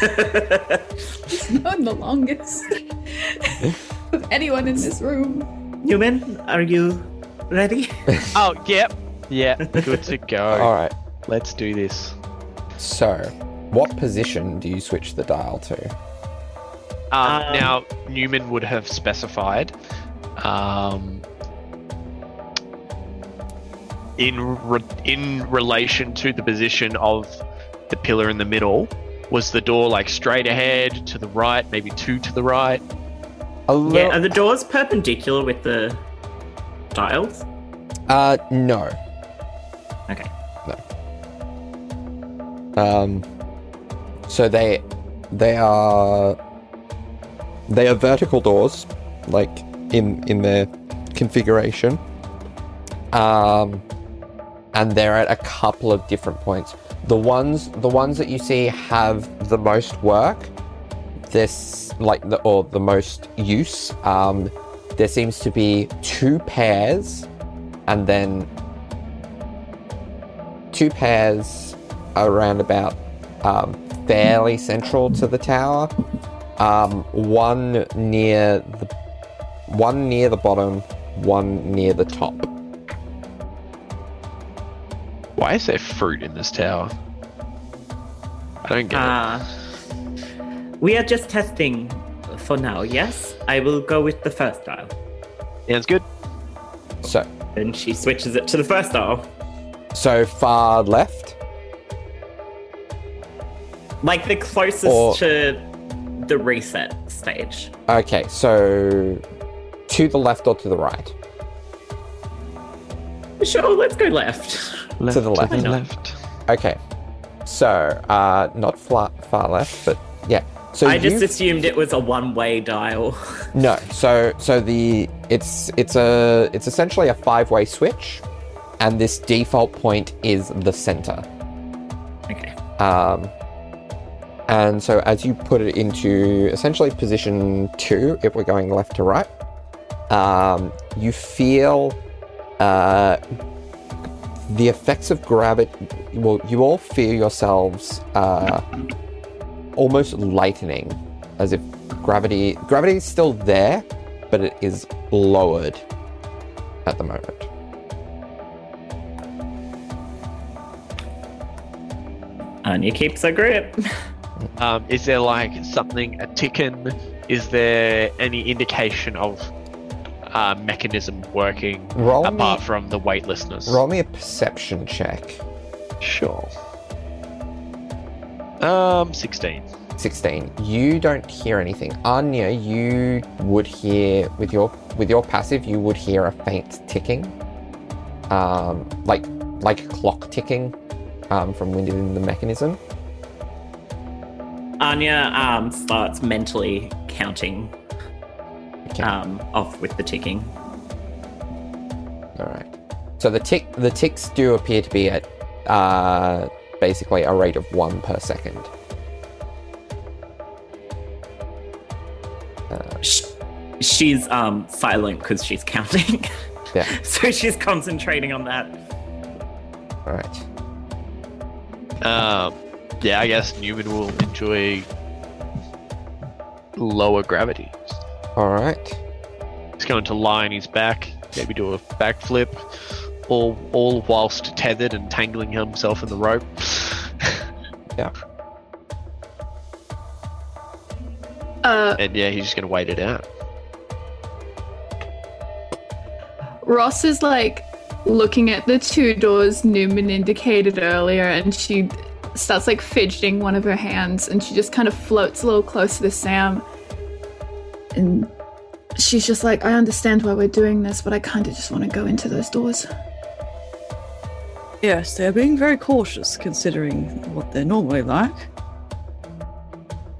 [laughs] Known the longest [laughs] of anyone in this room. Newman, are you ready? [laughs] Oh, yep. Yeah, good to go. [laughs] All right. Let's do this. So, what position do you switch the dial to? Um, Um, now, Newman would have specified um, in re- in relation to the position of the pillar in the middle. Was the door like straight ahead, to the right, maybe two to the right? A Yeah, are the doors perpendicular with the dials? Uh, no. Okay. No. Um, so they they are they are vertical doors, like in in their configuration. Um, and they're at a couple of different points. The ones the ones that you see have the most work. This like the or the most use. Um, there seems to be two pairs, and then two pairs around about um, fairly central to the tower. Um, one near the one near the bottom, one near the top. Why is there fruit in this tower? I don't get it. We are just testing for now, yes? I will go with the first dial. Sounds good. So Then she switches it to the first dial. so far left. Like the closest Or- to the reset stage. Okay, so to the left or to the right? Sure, let's go left. Left the left. To the left. Okay, so uh, not far far left, but yeah. So I just assumed it was a one-way dial. [laughs] No, so so the it's it's a it's essentially a five way switch, and this default point is the center. okay. Um, and so as you put it into essentially position two, if we're going left to right, um, you feel uh, the effects of gravity. Well, you all feel yourselves uh, almost lightening, as if gravity gravity is still there, but it is lowered at the moment. And Anya keeps her grip. [laughs] Um, is there like something a ticking? Is there any indication of uh, mechanism working Roll apart me, from the weightlessness? roll me a perception check. Sure. Um, sixteen. 16 you don't hear anything. Anya you would hear with your with your passive you would hear a faint ticking. Um like like a clock ticking um from within the mechanism. Anya um, starts mentally counting okay. um, off with the ticking. all right. So the tick the ticks do appear to be at uh basically a rate of one per second Sh- she's um, silent because she's counting. [laughs] yeah so she's concentrating on that. all right Um, yeah, I guess Newman will enjoy lower gravity. all right He's going to lie on his back, maybe do a backflip, all all whilst tethered and tangling himself in the rope. [laughs] yeah Uh, and yeah, he's just going to wait it out. Ross is like looking at the two doors Newman indicated earlier, and she starts like fidgeting one of her hands, and she just kind of floats a little closer to Sam. And she's just like, I understand why we're doing this, but I kind of just want to go into those doors. Yes, they're being very cautious considering what they're normally like.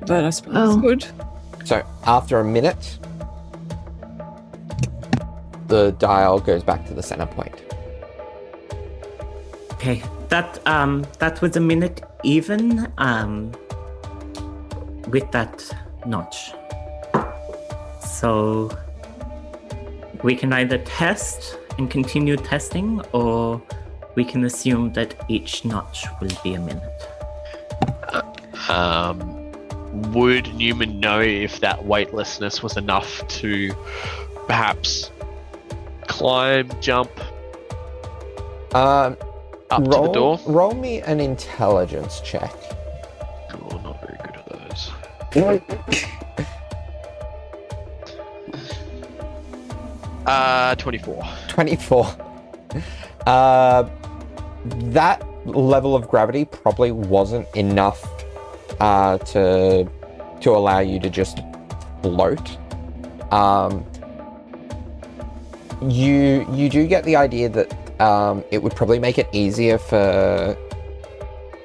But I suppose Oh. it's good. So after a minute, the dial goes back to the center point. Okay, that um that was a minute even um with that notch. So we can either test and continue testing or we can assume that each notch will be a minute. Um, would Newman know if that weightlessness was enough to perhaps climb, jump Um, up roll, to the door? roll me an intelligence check. Oh, not very good at those. [laughs] Uh, 24. 24. Uh, that level of gravity probably wasn't enough uh, to to allow you to just float. Um, you you do get the idea that um, it would probably make it easier for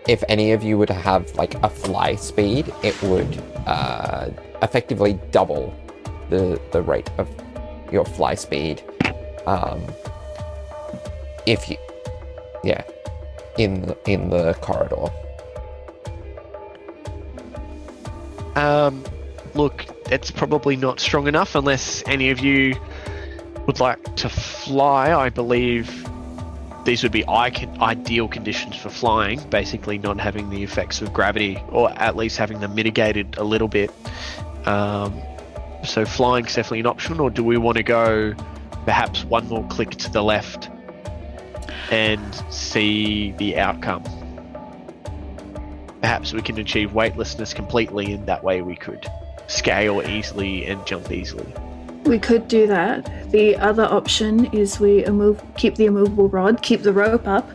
if any of you were to have like a fly speed, it would uh, effectively double the the rate of your fly speed. Um, if you, yeah, in in the corridor. Um, look, it's probably not strong enough unless any of you would like to fly. I believe these would be ideal conditions for flying, basically not having the effects of gravity, or at least having them mitigated a little bit. Um, so flying's definitely an option, or do we want to go perhaps one more click to the left and see the outcome? Perhaps we can achieve weightlessness completely, and that way we could scale easily and jump easily. We could do that. The other option is we keep the immovable rod, keep the rope up.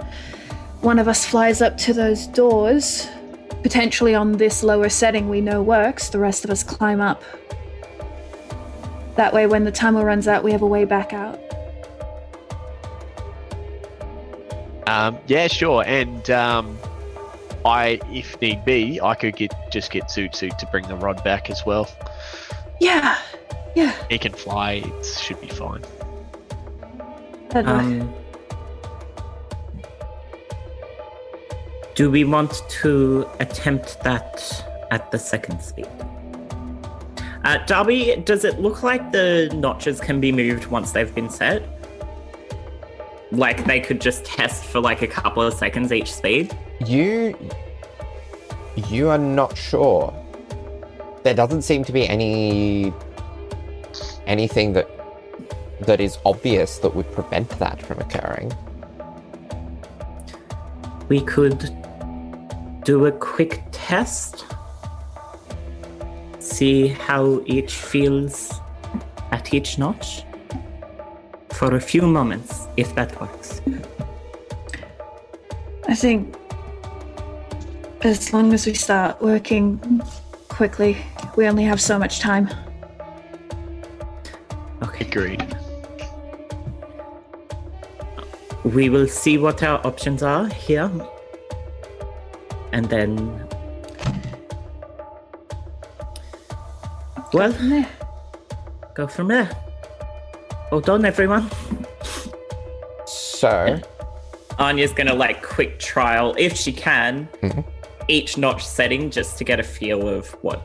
One of us flies up to those doors, potentially on this lower setting we know works. The rest of us climb up. That way, when the timer runs out, we have a way back out. Um, yeah, sure. And um, I, if need be, I could get just get Zoot Suit to bring the rod back as well. Yeah, yeah. He can fly; it should be fine. Um, do we want to attempt that at the second speed? Uh, Darby, does it look like the notches can be moved once they've been set? Like they could just test for like a couple of seconds each speed? You you are not sure. There doesn't seem to be any anything that that is obvious that would prevent that from occurring. We could do a quick test. See how each feels at each notch. For a few moments, if that works. I think as long as we start working quickly, we only have so much time. Okay. Agreed. We will see what our options are here. And then. Well, From there. go from there. Well done, everyone. So Anya's gonna like quick trial, if she can, Mhm. each notch setting just to get a feel of what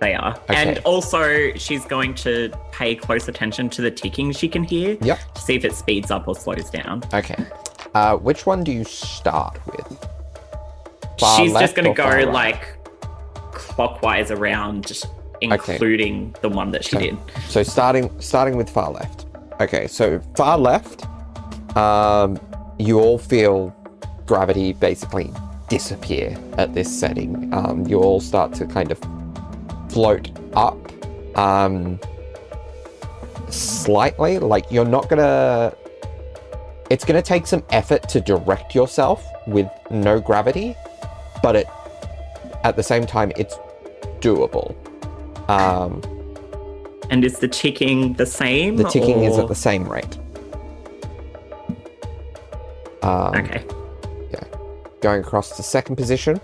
they are. Okay. And also, she's going to pay close attention to the ticking she can hear Yep. to see if it speeds up or slows down. okay. Uh, which one do you start with? Far she's just gonna go right? like clockwise around, including the one that she Okay. did. So starting starting with far left. Okay, so far left, um, you all feel gravity basically disappear at this setting. Um, you all start to kind of float up. Um, slightly. Like you're not gonna. It's gonna take some effort to direct yourself with no gravity, but it at the same time it's doable. Um, And is the ticking the same? the ticking is at the same rate. Um, Okay. going across to second position.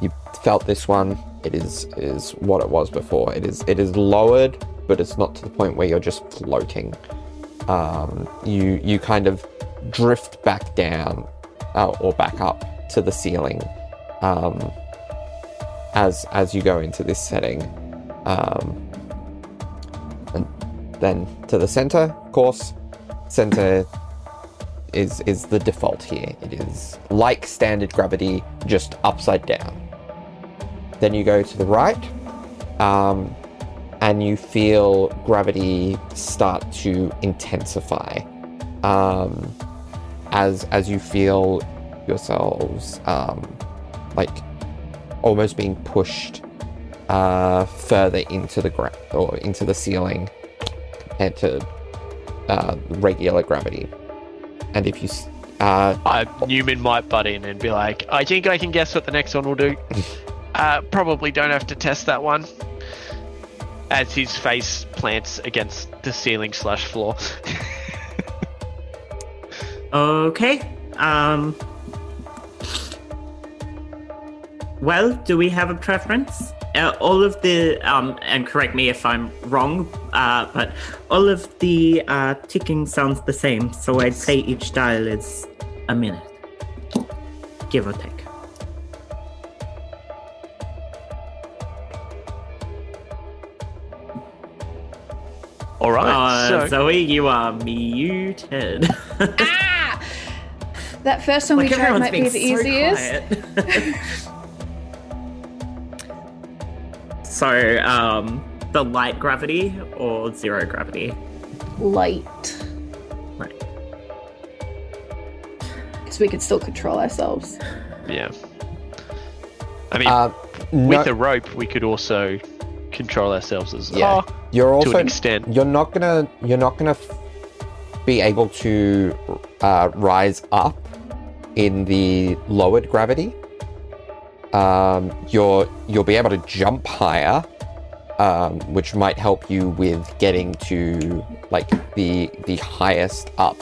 You felt this one. It is is what it was before. It is it is lowered, but it's not to the point where you're just floating. Um, you you kind of drift back down uh, or back up to the ceiling um, as as you go into this setting. Um, and then to the center, of course. Center is is the default here. It is like standard gravity, just upside down. Then you go to the right, um, and you feel gravity start to intensify um, as as you feel yourselves um, like almost being pushed uh, further into the ground or into the ceiling and to uh, regular gravity. And if you uh, I, Newman might butt in and be like, I think I can guess what the next one will do. [laughs] uh, probably don't have to test that one. As his face plants against the ceiling slash floor. [laughs] Okay. Um. Well, do we have a preference? Uh, all of the um, and correct me if I'm wrong, uh, but all of the uh, ticking sounds the same. So I'd say each dial is a minute, give or take. All right. Uh, so, Zoe, you are muted. Ah! That first one we tried might be being the so easiest. [laughs] [laughs] quiet. so, um, the light gravity or zero gravity? Light. Right. Because we could still control ourselves. yeah. I mean, uh, no, with the rope, we could also control ourselves as Yeah. oh, you're to also an extent. you're not gonna you're not gonna f- be able to uh, rise up in the lowered gravity. Um, you're you'll be able to jump higher, um, which might help you with getting to like the the highest up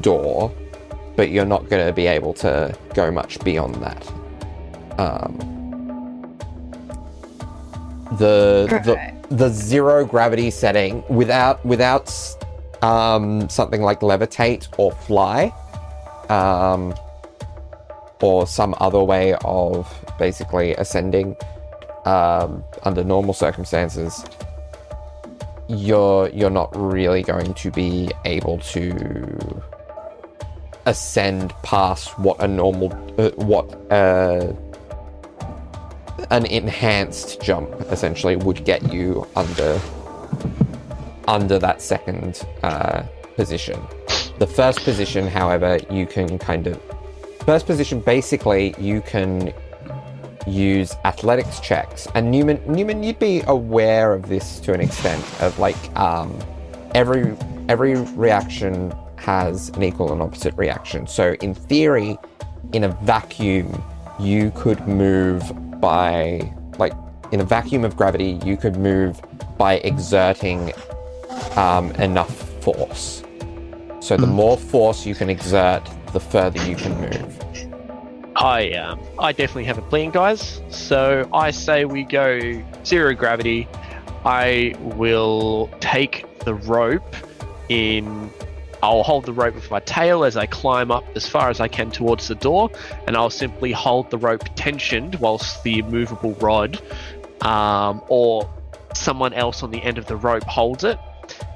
door, but you're not going to be able to go much beyond that. Um, the Right. the the zero gravity setting without without um, something like levitate or fly, um, or some other way of basically ascending um, under normal circumstances, you're you're not really going to be able to ascend past what a normal uh, what uh, an enhanced jump essentially would get you under under that second uh, position. The first position, however, you can kind of first position basically you can use athletics checks. And Newman Newman, you'd be aware of this to an extent of like um, every every reaction has an equal and opposite reaction. So in theory, in a vacuum, you could move by like in a vacuum of gravity, you could move by exerting um, enough force. So the more force you can exert, the further you can move. I um, I definitely have a plan, guys. So I say we go zero gravity. I will take the rope in. I'll hold the rope with my tail as I climb up as far as I can towards the door, and I'll simply hold the rope tensioned whilst the immovable rod, um, or someone else on the end of the rope holds it.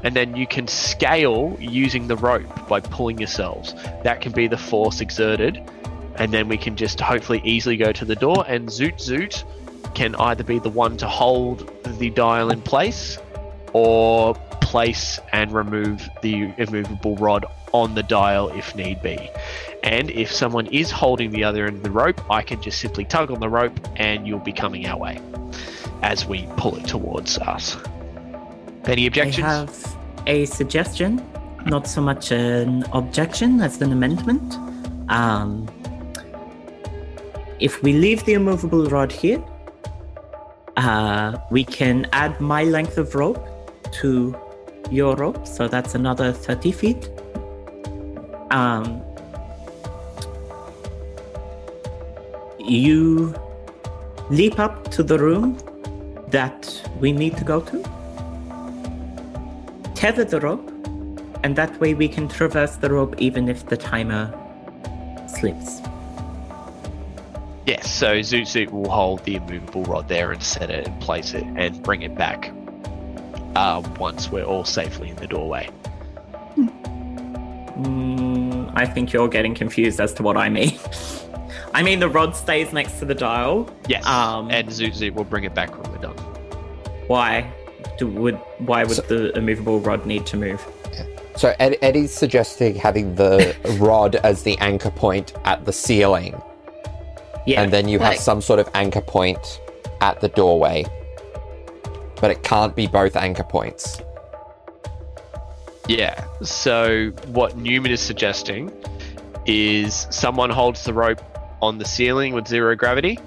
And then you can scale using the rope by pulling yourselves. That can be the force exerted and then we can just hopefully easily go to the door and Zoot Zoot can either be the one to hold the dial in place or place and remove the immovable rod on the dial if need be. And if someone is holding the other end of the rope, I can just simply tug on the rope and you'll be coming our way as we pull it towards us. Any objections? A suggestion, not so much an objection as an amendment. Um, if we leave the immovable rod here, uh, we can add my length of rope to your rope, so that's another 30 feet. Um, you leap up to the room that we need to go to, tether the rope, and that way we can traverse the rope even if the timer slips. Yes, so Zoot Zoot will hold the immovable rod there and set it and place it and bring it back uh, once we're all safely in the doorway. Mm, I think you're getting confused as to what I mean. [laughs] I mean, the rod stays next to the dial. Yes, Um, and Zoot Zoot will bring it back when we're done. Why? Do, would why would So- the immovable rod need to move? So Ed- Eddie's suggesting having the rod as the anchor point at the ceiling, Yeah. and then you have some sort of anchor point at the doorway. But it can't be both anchor points. Yeah, so what Newman is suggesting is someone holds the rope on the ceiling with zero gravity.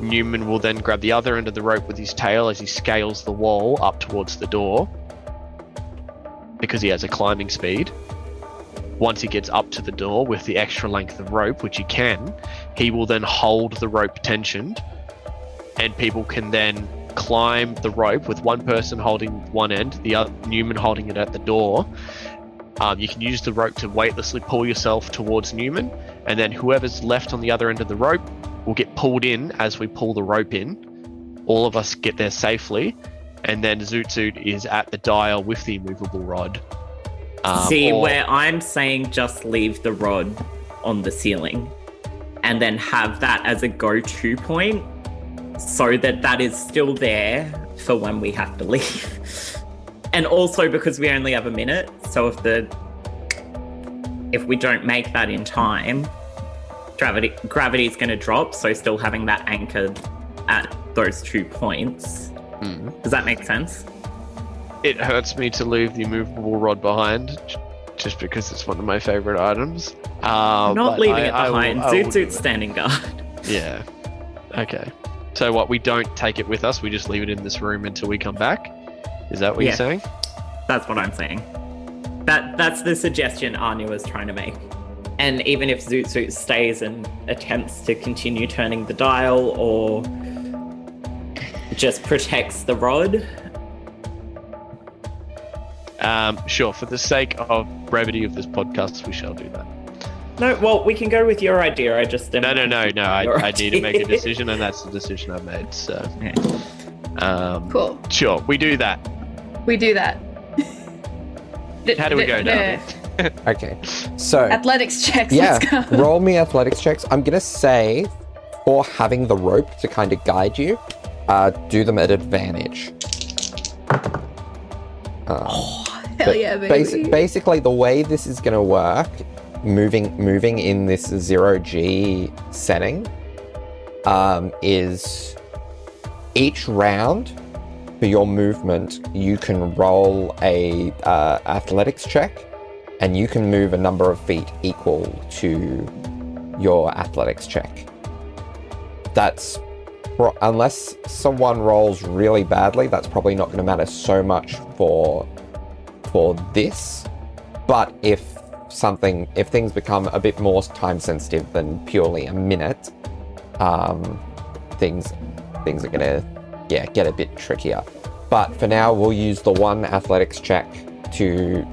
Newman will then grab the other end of the rope with his tail as he scales the wall up towards the door because he has a climbing speed. Once he gets up to the door with the extra length of rope, which he can, he will then hold the rope tensioned and people can then climb the rope with one person holding one end, the other Newman holding it at the door. Um, you can use the rope to weightlessly pull yourself towards Newman, and then whoever's left on the other end of the rope will get pulled in as we pull the rope in. All of us get there safely, and then Zoot Zoot is at the dial with the immovable rod. Um, See, or- where I'm saying just leave the rod on the ceiling and then have that as a go to point so that that is still there for when we have to leave. [laughs] and also because we only have a minute, so if the if we don't make that in time, gravity gravity is going to drop, so still having that anchored at those two points. Mm. Does that make sense? it hurts me to leave the immovable rod behind, just because it's one of my favorite items. Uh, Not leaving I- it behind. I will Zoot Zoot standing guard. Yeah. Okay. So what? We don't take it with us. We just leave it in this room until we come back. Is that what Yeah. you're saying? That's what I'm saying. That that's the suggestion Anya was trying to make. And even if Zoot Zoot stays and attempts to continue turning the dial or just protects the rod, Um, sure. For the sake of brevity of this podcast, we shall do that. no, well, we can go with your idea. I just No, no, no, no. I, I need to make a decision, and that's the decision I've made. So, Yeah. um, Cool. sure, we do that. We do that. How do we go now? [laughs] Okay. So Athletics checks. yeah, Let's go. [laughs] roll me athletics checks. I'm gonna say for having the rope to kind of guide you, uh, do them at advantage. Um, Hell yeah, baby. basi- basically, the way this is going to work, moving moving in this zero G setting, um, is each round for your movement, you can roll a uh, athletics check, and you can move a number of feet equal to your athletics check. That's unless someone rolls really badly, that's probably not going to matter so much for for this. But if something, if things become a bit more time sensitive than purely a minute, um, things things are gonna yeah get a bit trickier. But for now, we'll use the one athletics check to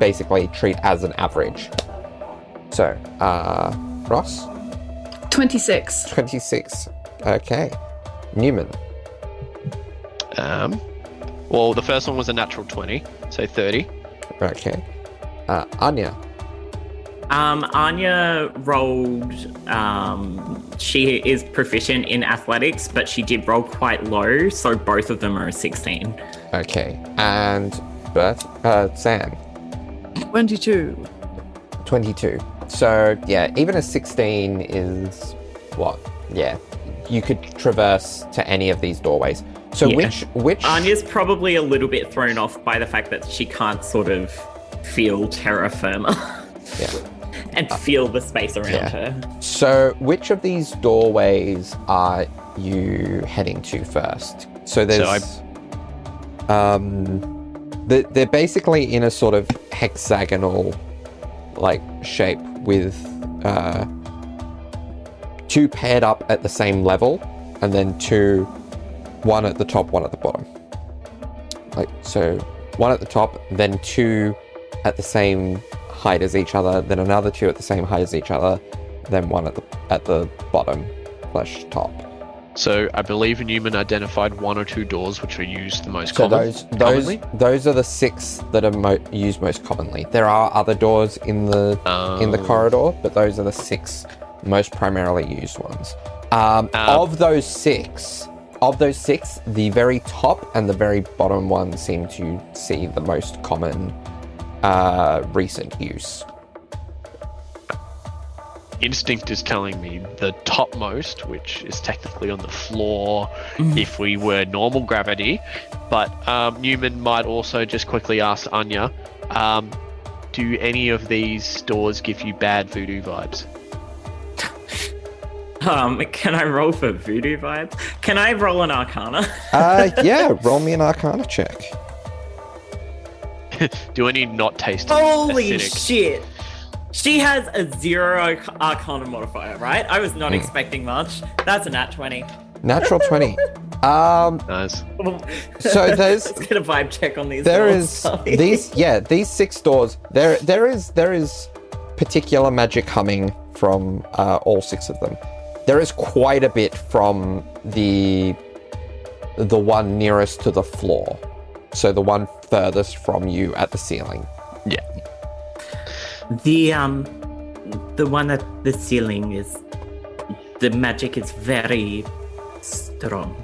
basically treat as an average. So, uh, Ross, 26. 26. Okay. Newman, Um, well, the first one was a natural twenty, so thirty. okay. Uh, Anya, Um, Anya rolled. Um, she is proficient in athletics, but she did roll quite low, so both of them are a 16. okay. And Bert, uh, Sam, 22. 22. So, yeah, even a 16 is what? Yeah, you could traverse to any of these doorways. So Yeah. which which Anya's probably a little bit thrown off by the fact that she can't sort of feel terra firma Yeah. And feel the space around yeah. her. So which of these doorways are you heading to first? So there's um they- they're basically in a sort of hexagonal like shape with uh two paired up at the same level and then two one at the top one at the bottom like so one at the top then two at the same height as each other then another two at the same height as each other then one at the at the bottom slash top So I believe Newman identified one or two doors which are used the most So common, those those commonly. those are the six that are mo- used most commonly. There are other doors in the in the Um, corridor, but those are the six most primarily used ones. Um, Um, of those six, of those six, the very top and the very bottom one seem to see the most common uh, recent use. Instinct is telling me the topmost, which is technically on the floor Mm-hmm. if we were normal gravity. But um, Newman might also just quickly ask Anya um, Do any of these doors give you bad voodoo vibes? [laughs] Um, can I roll for voodoo vibes? Can I roll an arcana? Uh, [laughs] yeah, roll me an Arcana check. [laughs] Do any not taste Holy acidic? shit! She has a zero arc- arcana modifier, right? I was not Hmm. expecting much. That's a nat 20. Natural twenty. [laughs] Um, Nice. so [laughs] there's Let's get a vibe check on these. there doors, is sorry. these yeah these six doors there there is there is particular magic coming from uh, all six of them there is quite a bit from the the one nearest to the floor so the one furthest from you at the ceiling Yeah. The um, the one at the ceiling is the magic is very strong.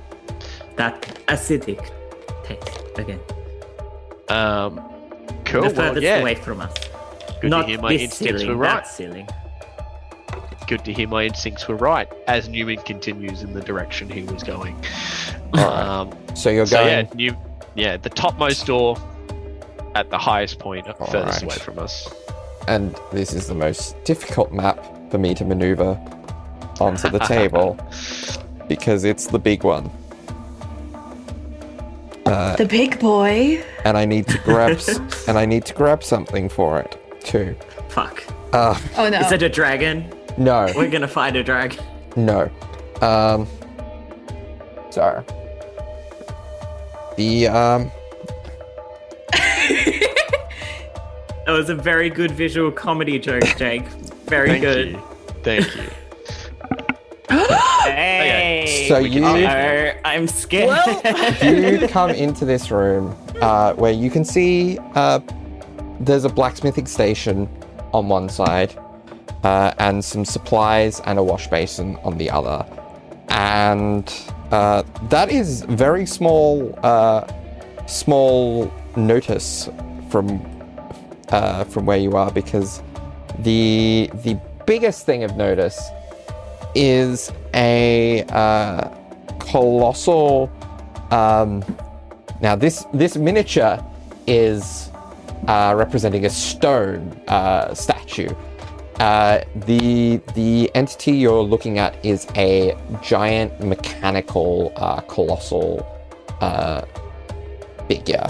That acidic taste again. Um, cool. the Well, furthest yeah. away from us. Good Not to hear my this instincts ceiling, were right. That ceiling. Good to hear my instincts were right as Newman continues in the direction he was going. Um, so you're so going yeah, New, yeah, the topmost door at the highest point, furthest Alright. away from us. and this is the most difficult map for me to maneuver onto the [laughs] table because it's the big one uh, The big boy. and I need to grab s- [laughs] and I need to grab something for it too. Fuck. Uh, Oh no. Is it a dragon? no, We're gonna find a dragon. no. Um, so the um, [laughs] That was a very good visual comedy joke, Jake. Very Thank good. you. Thank you. [gasps] Hey. So you- Uh, I'm scared. [laughs] [laughs] you come into this room uh, where you can see uh, there's a blacksmithing station on one side uh, and some supplies and a wash basin on the other. And uh, that is very small, uh, small notice from uh, from where you are because the the biggest thing of notice is a uh, colossal. Um, now this this miniature is uh, representing a stone statue. Uh, the the entity you're looking at is a giant mechanical uh, colossal uh, figure.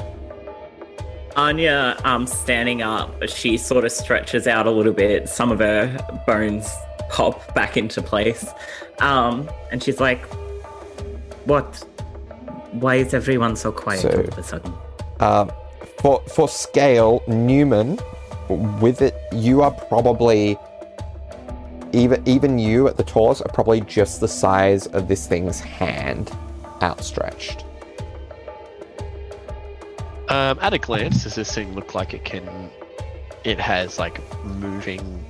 Anya, um, standing up, she sort of stretches out a little bit. Some of her bones pop back into place. Um, and she's like, What? Why is everyone so quiet So- all of a sudden? Um, for for scale, Newman, with it, you are probably even even you at the torso are probably just the size of this thing's hand, outstretched. Um, at a glance, does this thing look like it can? It has like moving,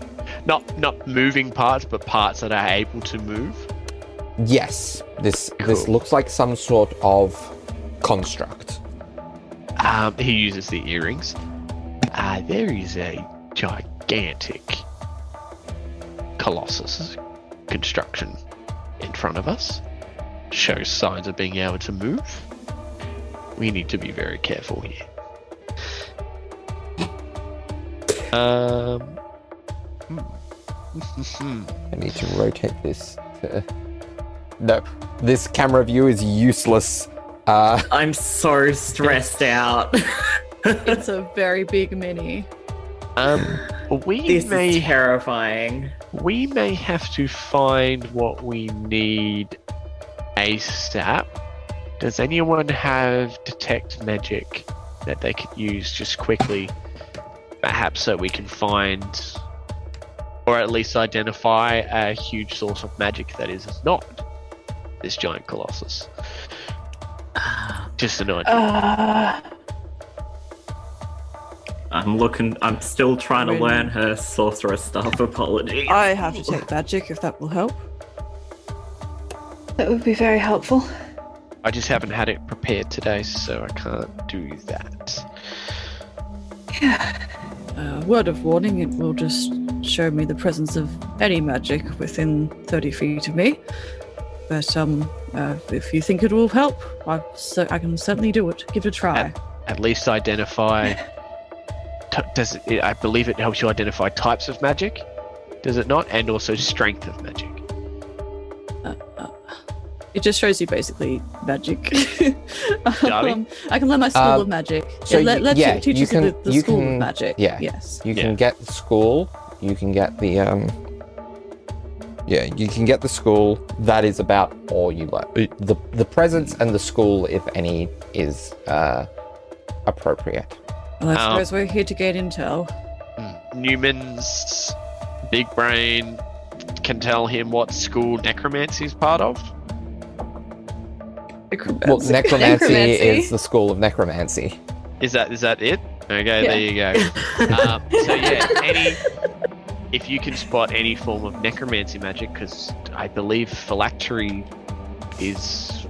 not not moving parts, but parts that are able to move. Yes, this this looks like some sort of construct. Um, he uses the earrings. Uh, there is a gigantic colossus construction in front of us. Shows signs of being able to move. We need to be very careful here. Um. hmm. I need to rotate this to. No, this camera view is useless. Uh, I'm so stressed [laughs] out. [laughs] It's a very big mini. um, we [sighs] this may is terrifying. we may have to find what we need ASAP. Does anyone have detect magic that they could use just quickly? Perhaps so we can find or at least identify a huge source of magic that is not this giant colossus. [sighs] Just an idea. Uh, I'm looking. I'm still trying to learn her sorcerer stuff. Apology. I have detect magic if that will help. that would be very helpful. I just haven't had it prepared today, so I can't do that. Uh, word of warning, it will just show me the presence of any magic within 30 feet of me. But um, uh, if you think it will help, I, so I can certainly do it. Give it a try. At least identify. [laughs] T- does it, I believe it helps you identify types of magic? Does it not? And also strength of magic. It just shows you basically magic. [laughs] Darby? um, I can learn my school Um, of magic. so it let, you- lets yeah, you, teaches you you, can- the, the you school can- of magic. yeah. Yes. you Yeah. can get the school. You can get the um. Yeah, you can get the school. That is about all you like. The the presence and the school, if any, is uh appropriate. Well, I Um, suppose we're here to get intel. Newman's big brain can tell him what school necromancy is part of. Well, necromancy, Necromancy. is the school of necromancy. Is that is that it? Okay, there you go. [laughs] um, so yeah, any if you can spot any form of necromancy magic, because I believe phylactery is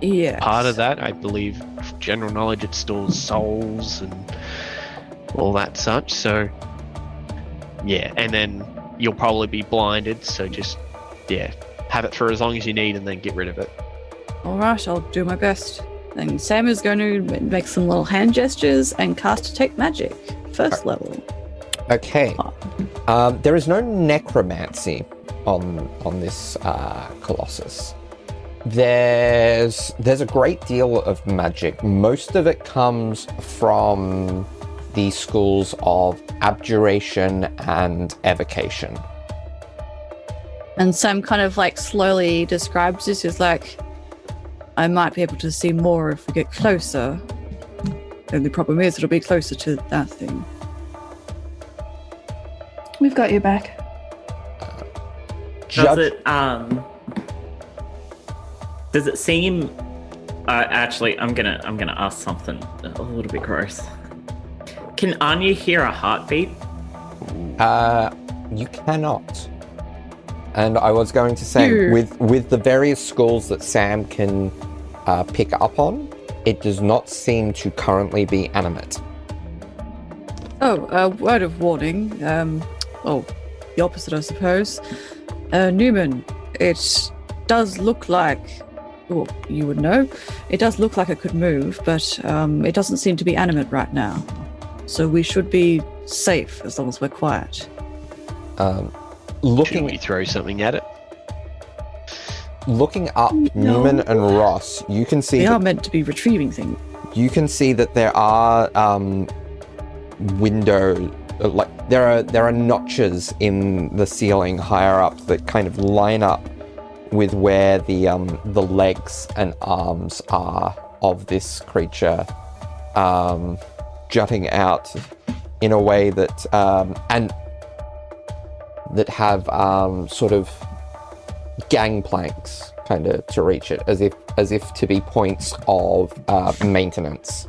Yeah. part of that. I believe general knowledge it stores souls and all that such. So yeah, and then you'll probably be blinded. So just yeah, have it for as long as you need, and then get rid of it. All right, I'll do my best. And Sam is going to make some little hand gestures and cast Detect Magic, first level. Okay. Um, there is no necromancy on on this uh, colossus. There's there's a great deal of magic. Most of it comes from the schools of abjuration and evocation. And Sam kind of like slowly describes this as like, I might be able to see more if we get closer. The only problem is it'll be closer to that thing. We've got your back. Does Judge- it um does it seem uh, actually I'm gonna I'm gonna ask something a little bit gross. Can Anya hear a heartbeat? Uh, you cannot. And I was going to say, Phew. with with the various schools that Sam can uh, pick up on, it does not seem to currently be animate. Oh, a word of warning. Um, oh, the opposite, I suppose. Uh, Newman, it does look like, well, you would know, it does look like it could move, but um, it doesn't seem to be animate right now. So we should be safe as long as we're quiet. Um, Should looking we throw something at it? looking up Newman and Ross, you can see They are meant to be retrieving things. you can see that there are um, window uh, like there are there are notches in the ceiling higher up that kind of line up with where the um, the legs and arms are of this creature, um, jutting out in a way that um, and that have um, sort of gangplanks kind of to reach it, as if as if to be points of uh, maintenance.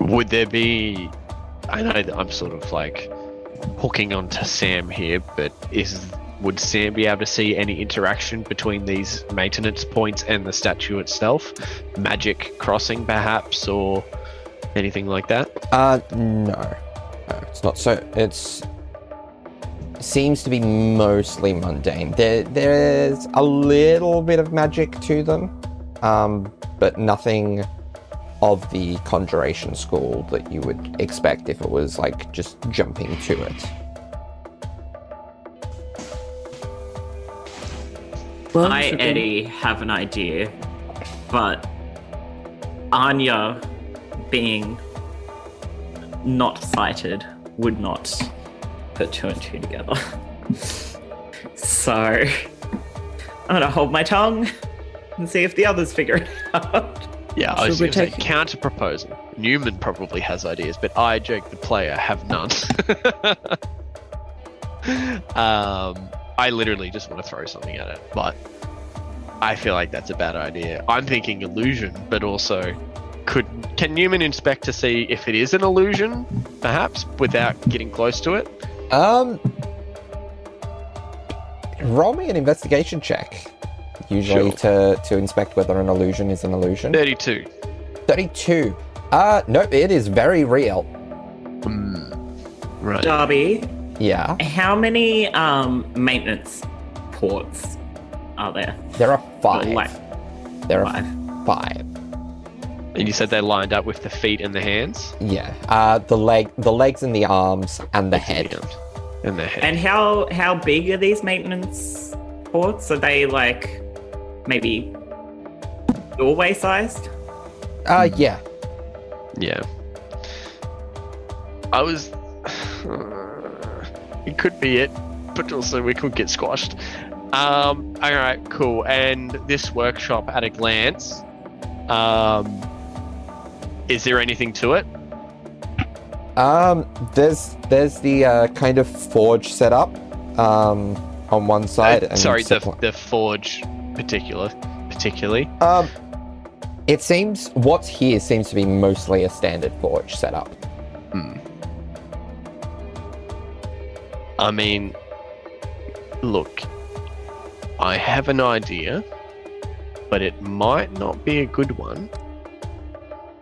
Would there be? I know I'm sort of like hooking onto Sam here, but is would Sam be able to see any interaction between these maintenance points and the statue itself? Magic crossing, perhaps, or anything like that? Uh, no, no, it's not. So it's seems to be mostly mundane. There, there's a little bit of magic to them, um, but nothing of the conjuration school that you would expect if it was like just jumping to it. Well, I, Eddie, have an idea, but Anya being not sighted would not put two and two together. [laughs] so I'm gonna hold my tongue and see if the others figure it out. Yeah, I was going to say taking- counter proposal. Newman probably has ideas, but I, Jake the player, have none. [laughs] um, I literally just want to throw something at it, but I feel like that's a bad idea. I'm thinking illusion, but also could can Newman inspect to see if it is an illusion, perhaps, without getting close to it? Um, roll me an investigation check. Usually to to inspect whether an illusion is an illusion. Thirty-two. Thirty-two. Uh, no, it is very real. Hmm. Right. Darby, Yeah, how many um, maintenance ports are there? there are five. Like There are five. five. And you said they lined up with the feet and the hands. Yeah. Uh, the leg, the legs and the arms and the head. And the head. And how how big are these maintenance ports? Are they like maybe doorway sized? Uh, yeah. Yeah. I was. [sighs] it could be it, but also we could get squashed. Um. All right. Cool. And this workshop at a glance. Um. Is there anything to it? Um, there's there's the uh, kind of forge setup um, on one side. Uh, and sorry, the, supply- the forge, particular, particularly. Um, it seems what's here seems to be mostly a standard forge setup. Hmm. I mean, look, I have an idea, but it might not be a good one.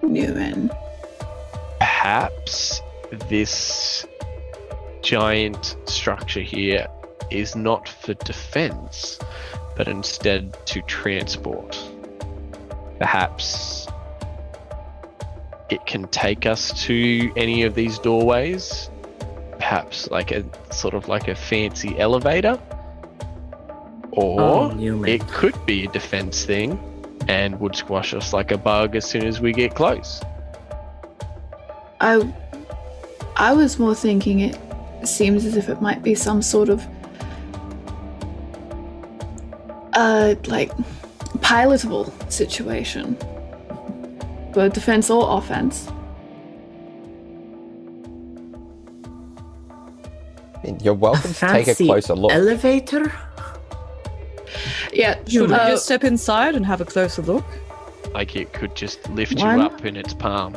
Newman. Perhaps this giant structure here is not for defense, but instead to transport. Perhaps it can take us to any of these doorways. Perhaps like a sort of like a fancy elevator. Or Oh, it could be a defense thing and would squash us like a bug as soon as we get close. I I was more thinking it seems as if it might be some sort of uh like pilotable situation. But defense or offense. You're welcome to take a closer look. Elevator? Yeah, Should we uh, just step inside and have a closer look? Like it could just lift One. you up in its palm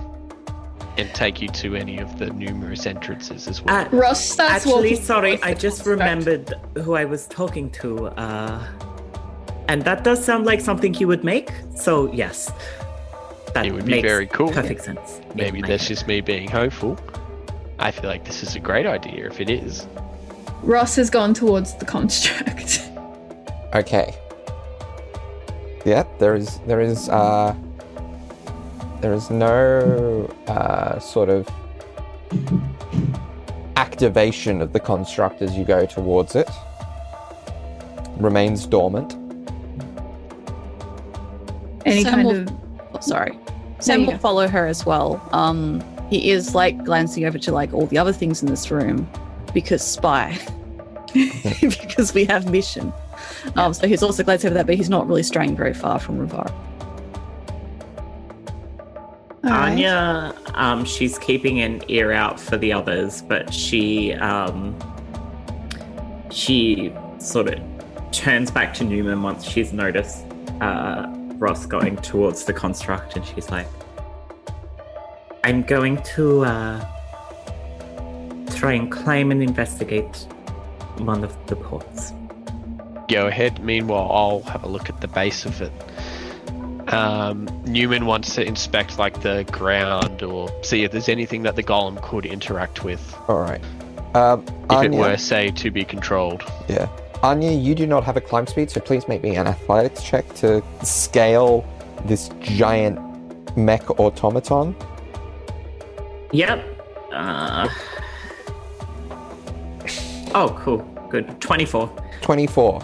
and take you to any of the numerous entrances as well. Uh, Ross starts Actually, walking sorry, I just construct. remembered who I was talking to. Uh, and that does sound like something he would make. So yes, that It would be very cool. Perfect sense. Maybe that's head. just me being hopeful. I feel like this is a great idea if it is. Ross has gone towards the construct. [laughs] Okay. Yeah, there is there is uh there is no uh sort of activation of the construct as you go towards it. Remains dormant. Any Sam kind will- of Oh, sorry. Sam will go. follow her as well. Um, he is like glancing over to like all the other things in this room because spy, [laughs] because we have mission. Um, so he's also glancing over that, but he's not really straying very far from Rivar. All right. Anya, um, she's keeping an ear out for the others, but she um, she sort of turns back to Newman once she's noticed uh, Ross going towards the construct, and she's like, "I'm going to uh, try and climb and investigate one of the ports." Go ahead. Meanwhile, I'll have a look at the base of it. Um, Newman wants to inspect like the ground or see if there's anything that the golem could interact with. Alright. Um, If it were, say, to be controlled. yeah. Anya, you do not have a climb speed, so please make me an athletics check to scale this giant mech automaton. Yep. Uh... Oh, cool. Good. 24. 24.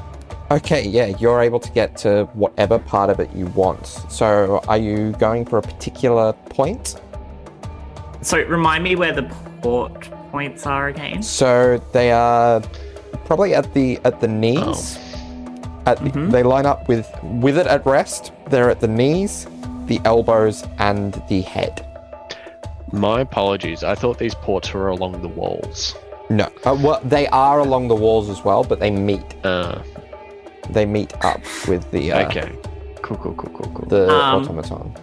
Okay, yeah, you're able to get to whatever part of it you want. So, are you going for a particular point? So remind me where the port points are again. So they are probably at the at the knees. At the, Mhm. They line up with with it at rest. They're at the knees, the elbows, and the head. My apologies. I thought these ports were along the walls. No, uh, well, they are along the walls as well, but they meet. Uh, They meet up with the uh, okay. Cool, cool, cool, cool, cool. the Um, automaton,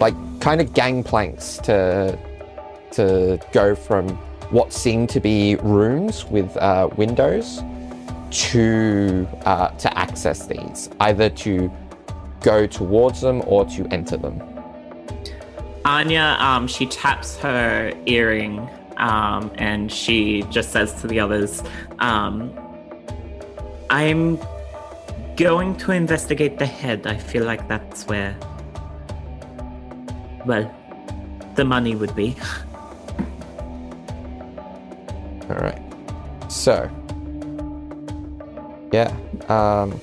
like kind of gangplanks to to go from what seem to be rooms with uh, windows to uh, to access these, either to go towards them or to enter them. Anya, um, she taps her earring, um, and she just says to the others, um, "I'm going to investigate the head. I feel like that's where, well, the money would be." [laughs] All right. So, yeah. Um,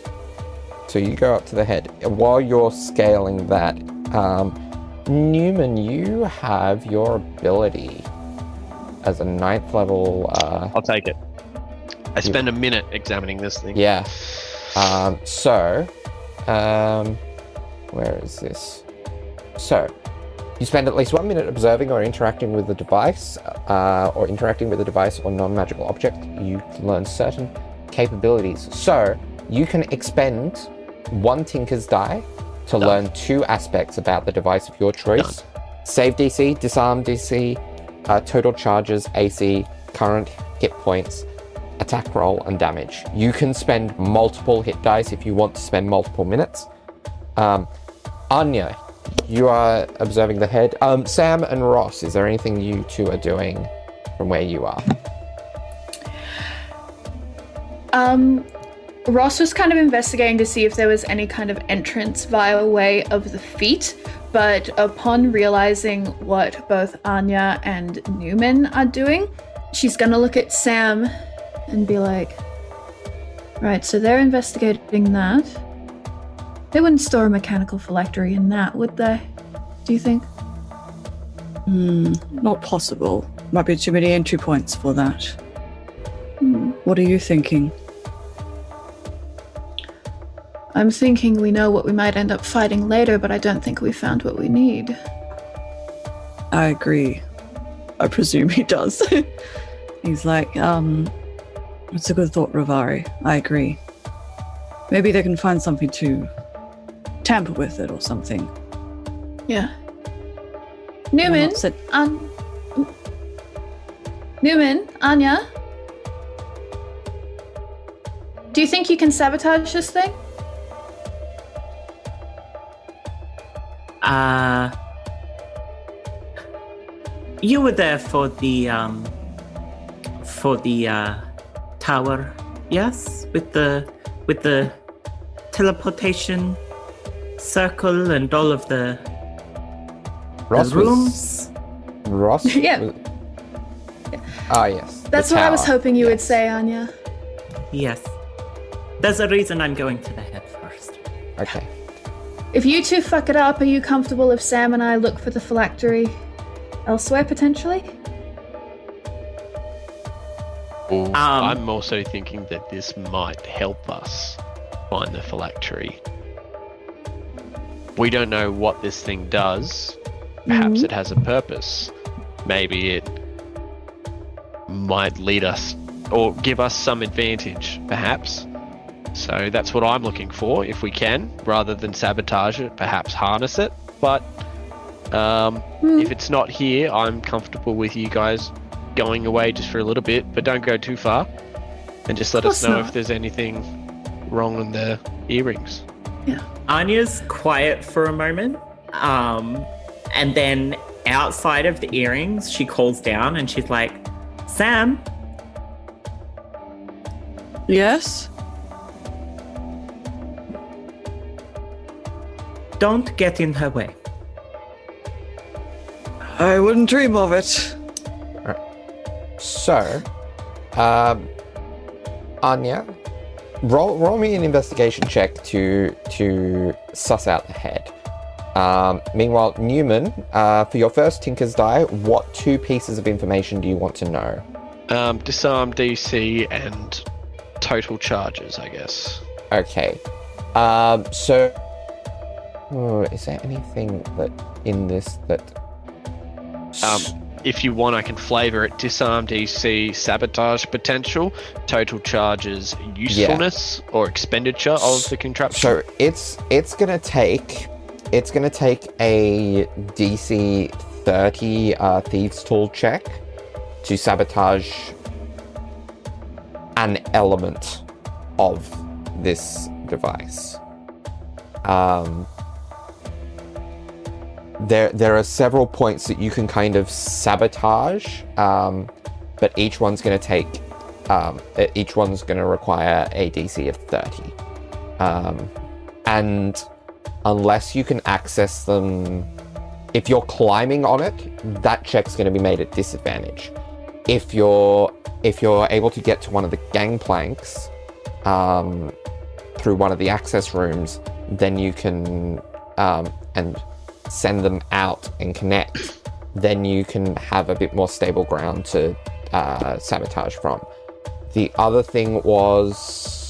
so you go up to the head. While you're scaling that, um, Newman, you have your ability as a ninth level. Uh, I'll take it. I spend a minute examining this thing. yeah. Um, so, um, where is this? So, you spend at least one minute observing or interacting with the device, uh, or interacting with the device or non magical object. You learn certain capabilities. So, you can expend one Tinker's die to Done. learn two aspects about the device of your choice save DC, disarm DC, uh, total charges, AC, current hit points, attack roll, and damage. You can spend multiple hit dice if you want to spend multiple minutes. Um, Anya, you are observing the head. Um, Sam and Ross, is there anything you two are doing from where you are? Um, Ross was kind of investigating to see if there was any kind of entrance via way of the feet, but upon realizing what both Anya and Newman are doing, she's gonna look at Sam and be like, Right, so they're investigating that. They wouldn't store a mechanical phylactery in that, would they? Do you think? Hmm, not possible. Might be too many entry points for that. Hmm. What are you thinking? I'm thinking we know what we might end up fighting later, but I don't think we found what we need. I agree. I presume he does. [laughs] He's like, um, it's a good thought, Ravari. I agree. Maybe they can find something to tamper with it or something. Yeah. Newman, not sit- An- Newman, Anya. Do you think you can sabotage this thing? Uh, you were there for the um, for the uh, tower, yes, with the with the teleportation circle and all of the, Ross the was- rooms. Ross? [laughs] Yeah. was- Ah, yes. That's what I was hoping you would say, Anya. Yes, there's a reason I'm going to the head first. Okay. If you two fuck it up, are you comfortable if Sam and I look for the phylactery elsewhere potentially? Well, Um, I'm also thinking that this might help us find the phylactery. We don't know what this thing does. Perhaps Mhm. it has a purpose. Maybe it might lead us or give us some advantage, perhaps. So that's what I'm looking for, if we can, rather than sabotage it, perhaps harness it. But um, Hmm. if it's not here, I'm comfortable with you guys going away just for a little bit, but don't go too far. And just let us know not. if there's anything wrong on the earrings. Anya's quiet for a moment, um, and then outside of the earrings, she calls down and she's like, "Sam, Yes? Don't get in her way. I wouldn't dream of it. So, um, Anya, roll roll me an investigation check to to suss out the head. Um, meanwhile, Newman, uh, for your first Tinker's die, what two pieces of information do you want to know? Um, disarm DC and total charges, I guess. Okay. Um, so, oh, is there anything that in this that? Um, if you want, I can flavor it. Disarm DC, sabotage potential, total charges, usefulness or expenditure of the contraption. So it's it's gonna take it's gonna take a DC thirty uh, thieves tool check to sabotage an element of this device. Um, there there are several points that you can kind of sabotage, um, but each one's going to take um, each one's going to require a DC of thirty, um, and unless you can access them, if you're climbing on it, that check's going to be made at disadvantage. If you're if you're able to get to one of the gangplanks um, through one of the access rooms, then you can um, and send them out and connect. Then you can have a bit more stable ground to uh, sabotage from. The other thing was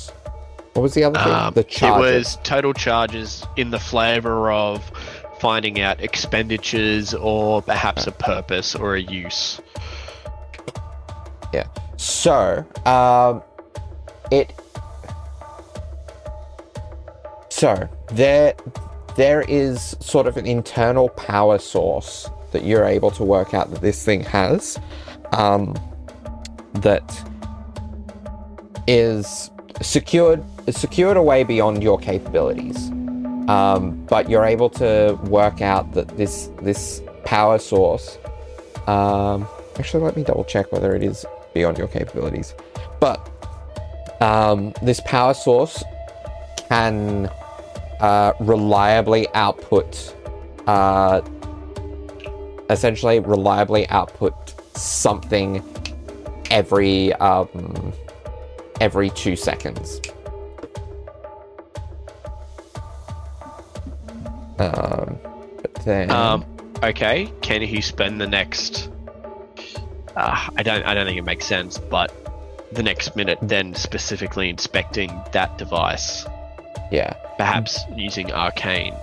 what was the other thing? Um, the it was total charges in the flavor of finding out expenditures or perhaps a purpose or a use. Yeah. So, um, it. So there, there is sort of an internal power source that you're able to work out that this thing has, um, that is secured secured away beyond your capabilities. Um, but you're able to work out that this this power source. Um, actually, let me double check whether it is beyond your capabilities. But um, this power source can uh, reliably output, uh, essentially reliably output something every um, every two seconds. Um, but then Um, okay, can he spend the next? Uh, I don't. I don't think it makes sense. But the next minute, then specifically inspecting that device, yeah, perhaps using arcane.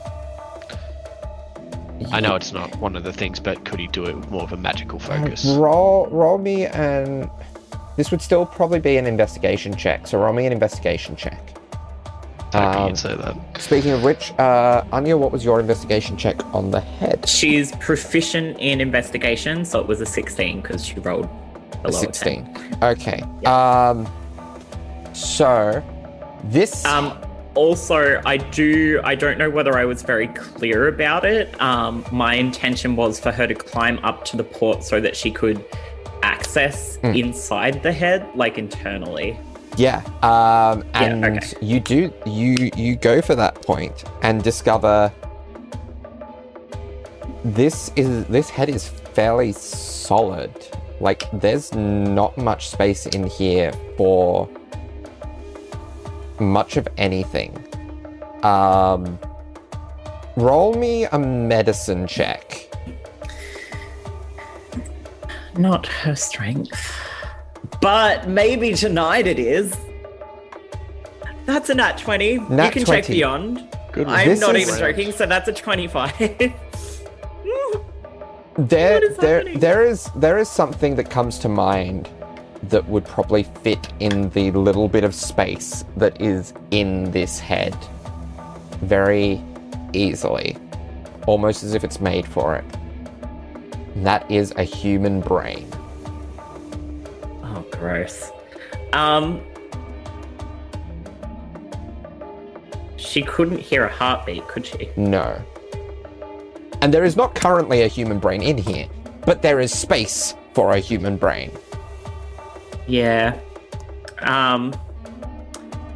I know it's not one of the things, but could he do it with more of a magical focus? Roll, roll me and this would still probably be an investigation check. So roll me an investigation check. Hoping Um, you'd say that. Speaking of which, uh, Anya, what was your investigation check on the head? She's proficient in investigation, so it was a 16 because she rolled A below 16. Okay. Um, so this. Um, also, I do. I don't know whether I was very clear about it. Um, my intention was for her to climb up to the port so that she could access Hmm. inside the head, like internally. Yeah, um, Yeah, and okay. you do you you go for that point and discover this is this head is fairly solid. Like there's not much space in here for much of anything. Um, roll me a medicine check. Not her strength. But maybe tonight it is. That's a nat 20. Nat you can 20. check beyond. Good I'm This not is- even joking, so that's a 25. [laughs] There, What is there, happening? there is there is something that comes to mind that would probably fit in the little bit of space that is in this head very easily, almost as if it's made for it. And that is a human brain. oh, gross. Um. She couldn't hear a heartbeat, could she? No. And there is not currently a human brain in here, but there is space for a human brain. Yeah. Um.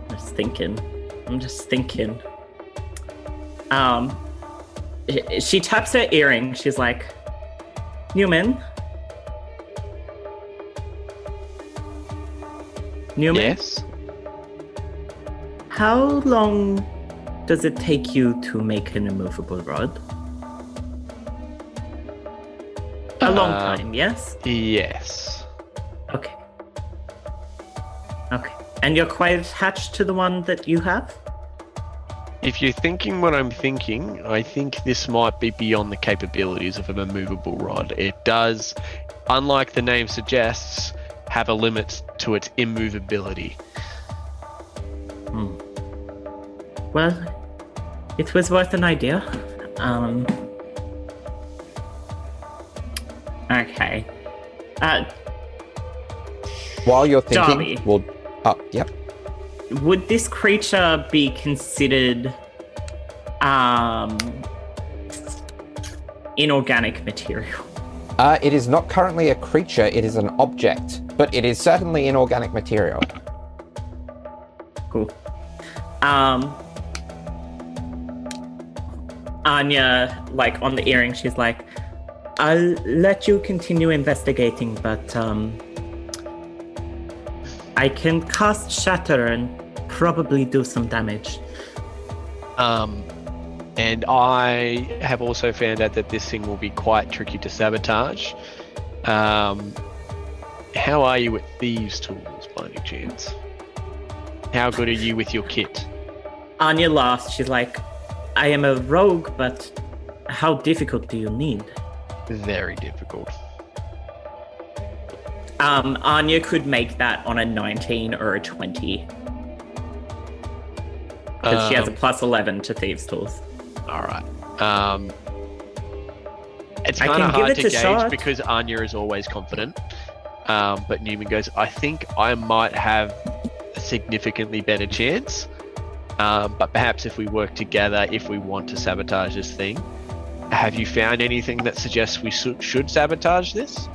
i just thinking. I'm just thinking. Um, she taps her earring. She's like, Newman. Newman, Yes. how long does it take you to make an immovable rod? A long Uh, time, yes? Yes. Okay. Okay. And you're quite attached to the one that you have? If you're thinking what I'm thinking, I think this might be beyond the capabilities of a immovable rod. It does, unlike the name suggests, have a limit to its immovability. Well, it was worth an idea. Um. Okay. Uh, While you're thinking, Darby. we'll. Oh, yep. would this creature be considered um inorganic material? Uh, it is not currently a creature, it is an object, but it is certainly inorganic material. Cool. Um Anya, like on the earring, she's like, I'll let you continue investigating, but um I can cast shatter and probably do some damage. Um, and I have also found out that this thing will be quite tricky to sabotage. Um, how are you with thieves' tools, by any chance? How good are you with your kit? Anya laughs. She's like, I am a rogue, but how difficult do you need? Very difficult. Um, Anya could make that on a 19 or a 20. Because she has a Um, plus 11 to Thieves' Tools. All right. Um, it's kind of hard to gauge shot. because Anya is always confident. Um, but Newman goes, I think I might have a significantly better chance. Um, but perhaps if we work together, if we want to sabotage this thing, have you found anything that suggests we should sabotage this?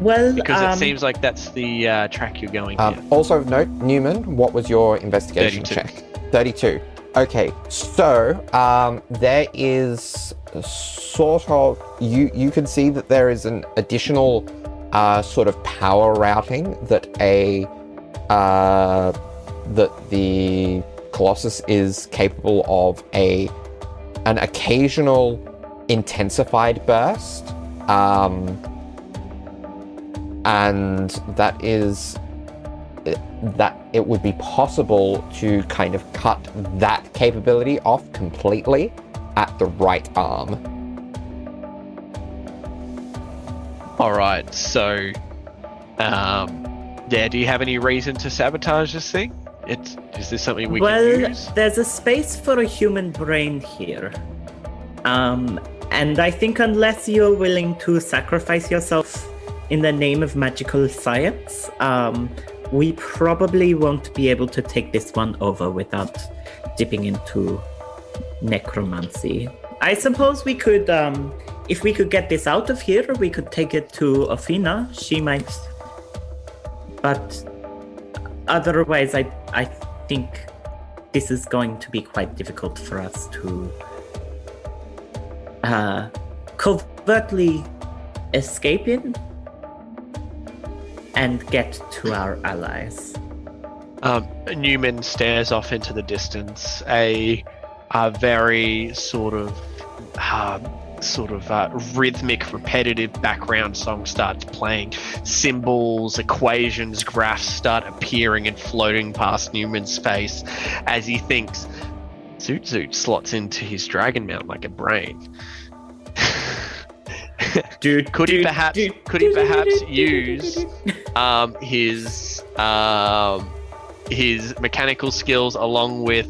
Well, Because um, it seems like that's the uh, track you're going Um, also note, Newman, what was your investigation 32. check? 32. Okay, so um, there is sort of you you can see that there is an additional uh, sort of power routing that a uh, that the Colossus is capable of a an occasional intensified burst. Um, and that is that it would be possible to kind of cut that capability off completely at the right arm. All right. So, um, yeah. Do you have any reason to sabotage this thing? It's is this something we well, can use? Well, there's a space for a human brain here. Um, and I think unless you're willing to sacrifice yourself in the name of magical science, um, we probably won't be able to take this one over without dipping into necromancy. I suppose we could, um, if we could get this out of here, we could take it to Athena. She might. But otherwise, I, I think this is going to be quite difficult for us to uh, covertly escape in and get to our allies. Um, Newman stares off into the distance. A, a very sort of, uh, sort of uh, rhythmic, repetitive background song starts playing. Symbols, equations, graphs start appearing and floating past Newman's face as he thinks. Zoot Zoot slots into his dragon mount like a brain. [laughs] Dude, could he perhaps dude, could he dude, perhaps dude, dude, [laughs] use dude, dude. um, his um, his mechanical skills along with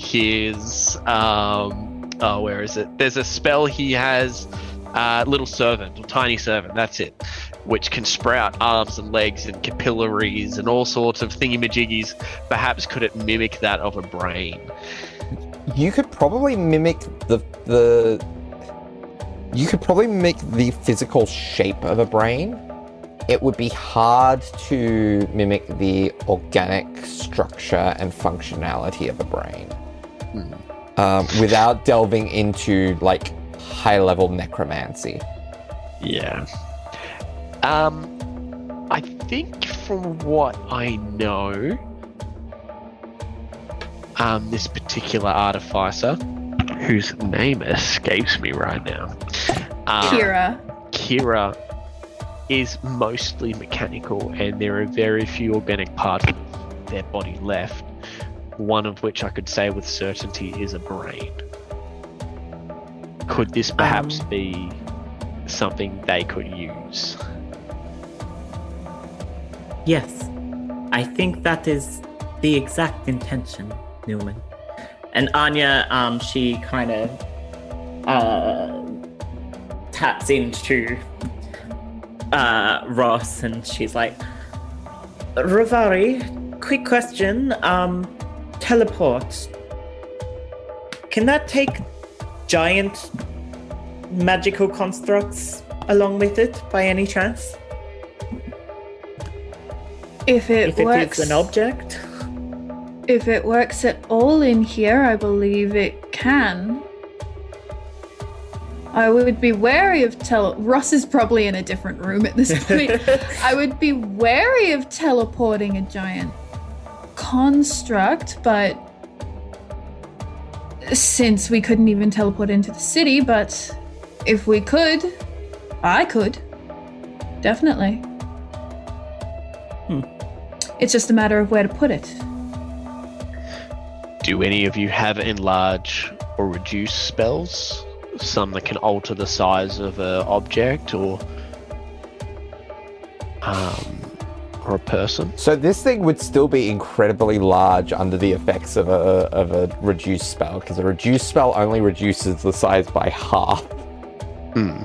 his um, oh where is it? There's a spell he has, uh, little servant or tiny servant. That's it, which can sprout arms and legs and capillaries and all sorts of thingamajiggies. Perhaps could it mimic that of a brain? You could probably mimic the the you could probably make the physical shape of a brain. It would be hard to mimic the organic structure and functionality of a brain. Um, without delving into like high level necromancy. Yeah. Um, I think from what I know, um, this particular artificer, whose name escapes me right now, uh, Kira. Kira, is mostly mechanical, and there are very few organic parts of their body left. One of which I could say with certainty is a brain. Could this perhaps Um, be something they could use? Yes, I think that is the exact intention, Newman. And Anya, um, she kind of uh, taps into uh, Ross and she's like, Ravari, quick question. Um, teleport. Can that take giant magical constructs along with it by any chance? If it If it works, is an object? If it works at all in here, I believe it can. I would be wary of tele. Ross is probably in a different room at this [laughs] point. I would be wary of teleporting a giant construct, but since we couldn't even teleport into the city, but if we could, I could. Definitely. Hmm. It's just a matter of where to put it. Do any of you have enlarge or reduce spells? Some that can alter the size of an object or um, or a person. So this thing would still be incredibly large under the effects of a of a reduced spell, because a reduced spell only reduces the size by half. Hmm.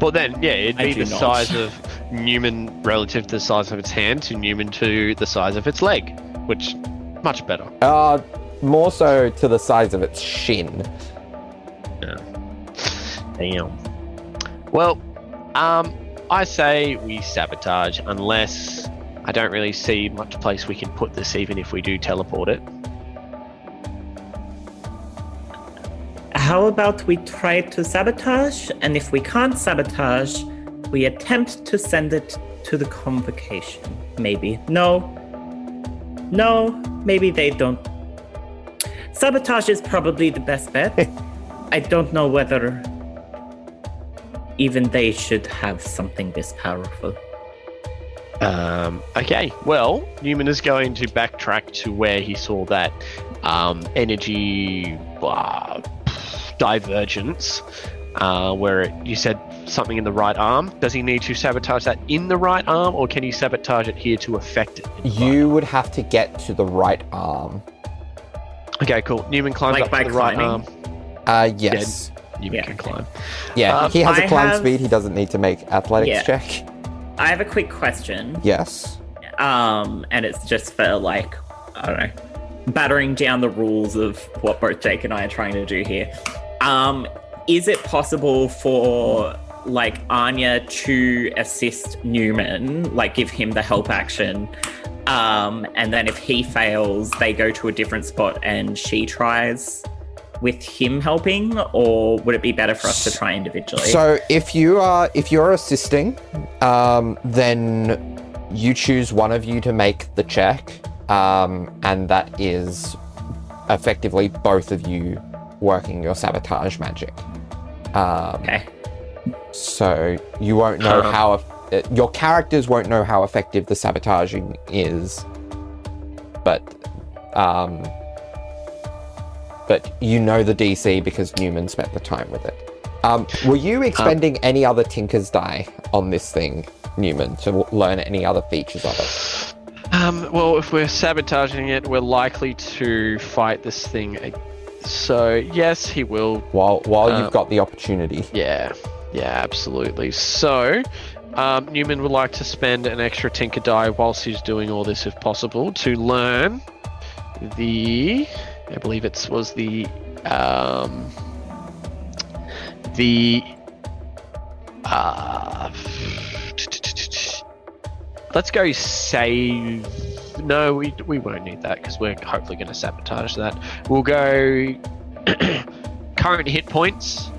But then, yeah, it'd I be the not. size of Newman relative to the size of its hand to Newman to the size of its leg, which much better. Uh more so to the size of its shin. Damn. Well, um, I say we sabotage unless I don't really see much place we can put this, even if we do teleport it. How about we try to sabotage, and if we can't sabotage, we attempt to send it to the convocation? Maybe. No. No, maybe they don't. Sabotage is probably the best bet. [laughs] I don't know whether even they should have something this powerful. Um, okay, well, Newman is going to backtrack to where he saw that um, energy uh, divergence, uh, where it, you said something in the right arm. Does he need to sabotage that in the right arm, or can he sabotage it here to affect it? in the right You would have to get to the right arm. Okay, cool. Newman climbs Like up by to the right climbing? arm. Uh yes. Newman Yeah, can okay. climb. Yeah, Uh, he has a climb have- speed, he doesn't need to make athletics Yeah. check. I have a quick question. Yes. Um, and it's just for like, I don't know, battering down the rules of what both Jake and I are trying to do here. Um, is it possible for like Anya to assist Newman, like give him the help action? Um, and then if he fails, they go to a different spot and she tries with him helping, or would it be better for us to try individually? So if you are if you're assisting, um, then you choose one of you to make the check, um, and that is effectively both of you working your sabotage magic. Um, okay. So you won't know how eff- uh, your characters won't know how effective the sabotaging is, but um, but you know the DC because Newman spent the time with it. Um, were you expending any other Tinker's die on this thing, Newman, to w- learn any other features of it? Um, well, if we're sabotaging it, we're likely to fight this thing. So yes, he will. While while you've got the opportunity, Yeah, yeah, absolutely. So um, Newman would like to spend an extra Tinker die whilst he's doing all this, if possible, to learn the. I believe it was the um, the uh, let's go save. No, we, we won't need that because we're hopefully going to sabotage that. We'll go [clears throat] current hit points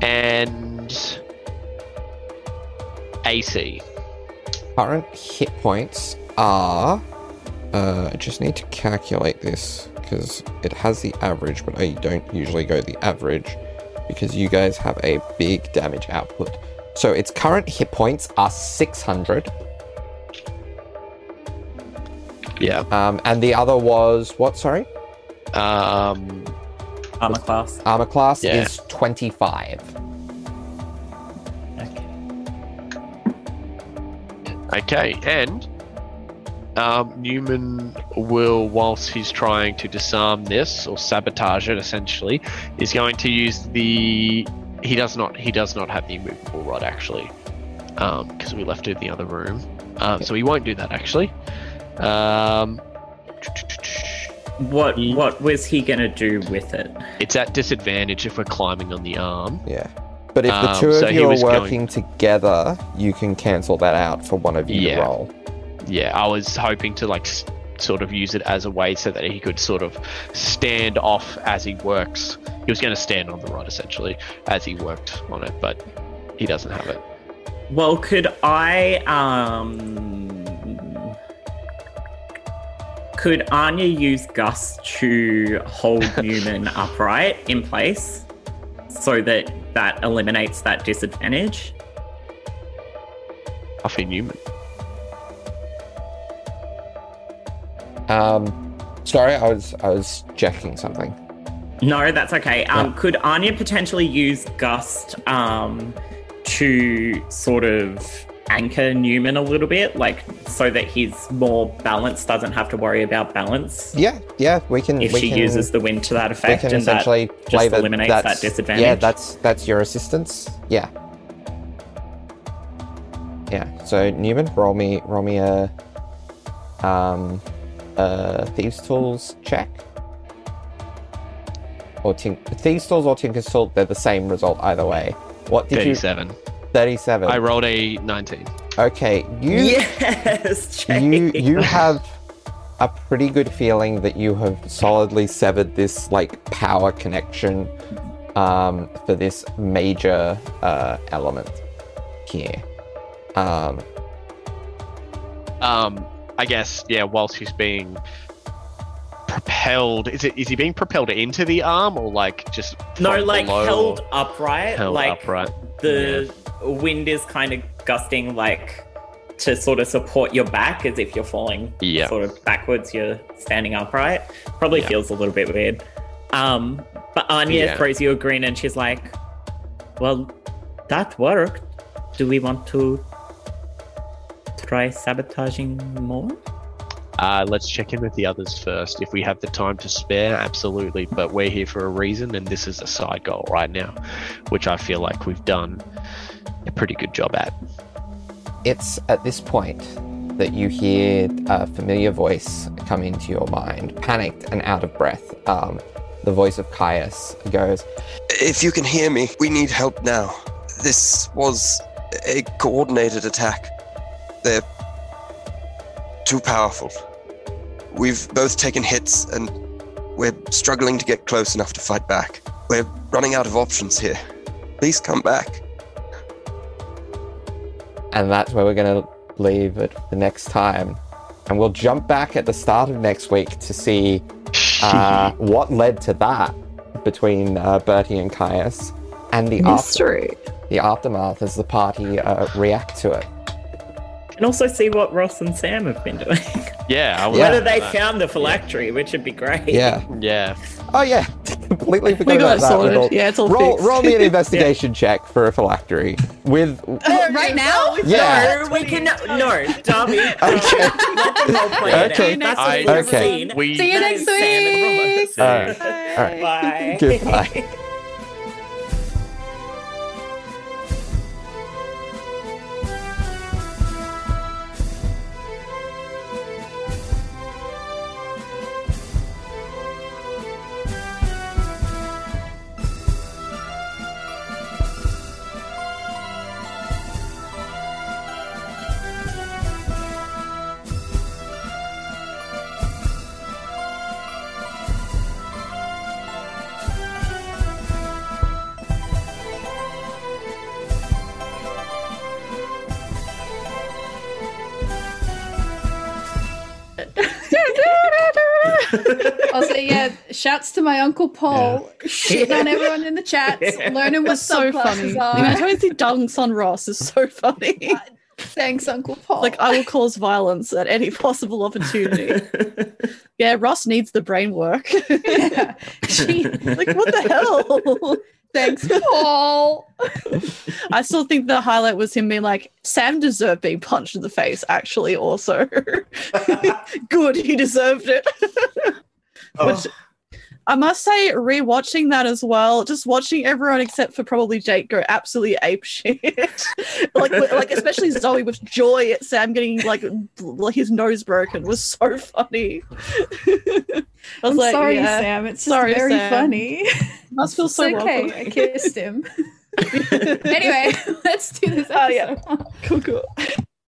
and AC. Current hit points are. Uh, I just need to calculate this because it has the average, but I don't usually go the average because you guys have a big damage output. So its current hit points are 600. Yeah. Um, and the other was what? Sorry, Um, Armor class. armor class Yeah. is 25. Okay, and um, Newman will, whilst he's trying to disarm this or sabotage it, essentially, is going to use the. He does not. He does not have the immovable rod actually, because we left it in the other room. Um, so he won't do that actually. Um, What what was he gonna do with it? it's at disadvantage if we're climbing on the arm. Yeah. But if the Um, two so of he you are was going- working together, you can cancel that out for one of you Yeah. to roll. Yeah, I was hoping to like s- sort of use it as a way so that he could sort of stand off as he works. He was going to stand on the rod essentially as he worked on it, but he doesn't have it. Well, could I um could Anya use Gust to hold [laughs] Newman upright in place so that that eliminates that disadvantage? Huffy Newman. Um, sorry, I was I was checking something. No, that's okay. Um, Yeah. Could Anya potentially use Gust um, to sort of anchor Newman a little bit, like so that he's more balanced, doesn't have to worry about balance Yeah, yeah, we can. if we she can, uses the wind to that we effect, can and that essentially just play that. eliminates that disadvantage. Yeah, that's that's your assistance. Yeah. Yeah. So Newman, roll me roll me a um a thieves tools check. Or tink- thieves tools or tinker's tool, they're the same result either way. What did you? 37. I rolled a 19. Okay, you yes, Jay. you you have a pretty good feeling that you have solidly severed this like power connection um, for this major uh, element here. Um, Um, I guess, yeah, whilst he's being propelled, is it is he being propelled into the arm or like just no, like held upright, held like upright? the wind is kind of gusting like to sort of support your back as if you're falling Yeah. sort of backwards you're standing upright probably Yeah. feels a little bit weird um but anya Yeah. throws you a grin and she's like well that worked do we want to try sabotaging more Uh, let's check in with the others first. If we have the time to spare, absolutely. But we're here for a reason, and this is a side goal right now, which I feel like we've done a pretty good job at. it's at this point that you hear a familiar voice come into your mind, panicked and out of breath. Um, the voice of Caius goes, If you can hear me, we need help now. This was a coordinated attack. They're too powerful. We've both taken hits and we're struggling to get close enough to fight back. We're running out of options here. Please come back. and that's where we're going to leave it the next time. And we'll jump back at the start of next week to see [laughs] uh, what led to that between uh, Birdie and Caius, and the after- Mystery. the aftermath as the party uh, react to it. And also see what ross and sam have been doing [laughs] Yeah, I would Yeah. whether they that. found the phylactery which would be great Yeah. Yeah. Oh yeah, [laughs] completely forgot about that. sorted. Yeah, it's all roll, fixed. roll me an [laughs] investigation check for a phylactery with. Oh, right now? Yeah. No, we can no, Darby. Okay. Let them all play Okay. out. That's what I- we've Okay. We- See you next is Sam and week. Ross. All right. All right. Bye. Goodbye. Shouts to my uncle Paul, [laughs] shitting on everyone in the chats, [laughs] learning what It's so funny. subclasses The are. amount of times he dunks on Ross is so funny. [laughs] Uh, thanks, Uncle Paul. like I will cause violence at any possible opportunity. yeah, Ross needs the brain work. Yeah. Gee, like what the hell? Thanks, Paul. I still think the highlight was him being like, Sam deserved being punched in the face, actually, also. Good, he deserved it. Oh. Which I must say, rewatching that as well, just watching everyone except for probably Jake go absolutely ape shit. [laughs] like, like especially [laughs] Zoe with joy at Sam getting like like his nose broken was so funny. [laughs] I was I'm like, sorry, yeah, Sam. It's just Sorry, very Sam. funny. must feel It's so okay. welcome. I kissed him. anyway, let's do this episode. Oh, yeah. Cool, cool.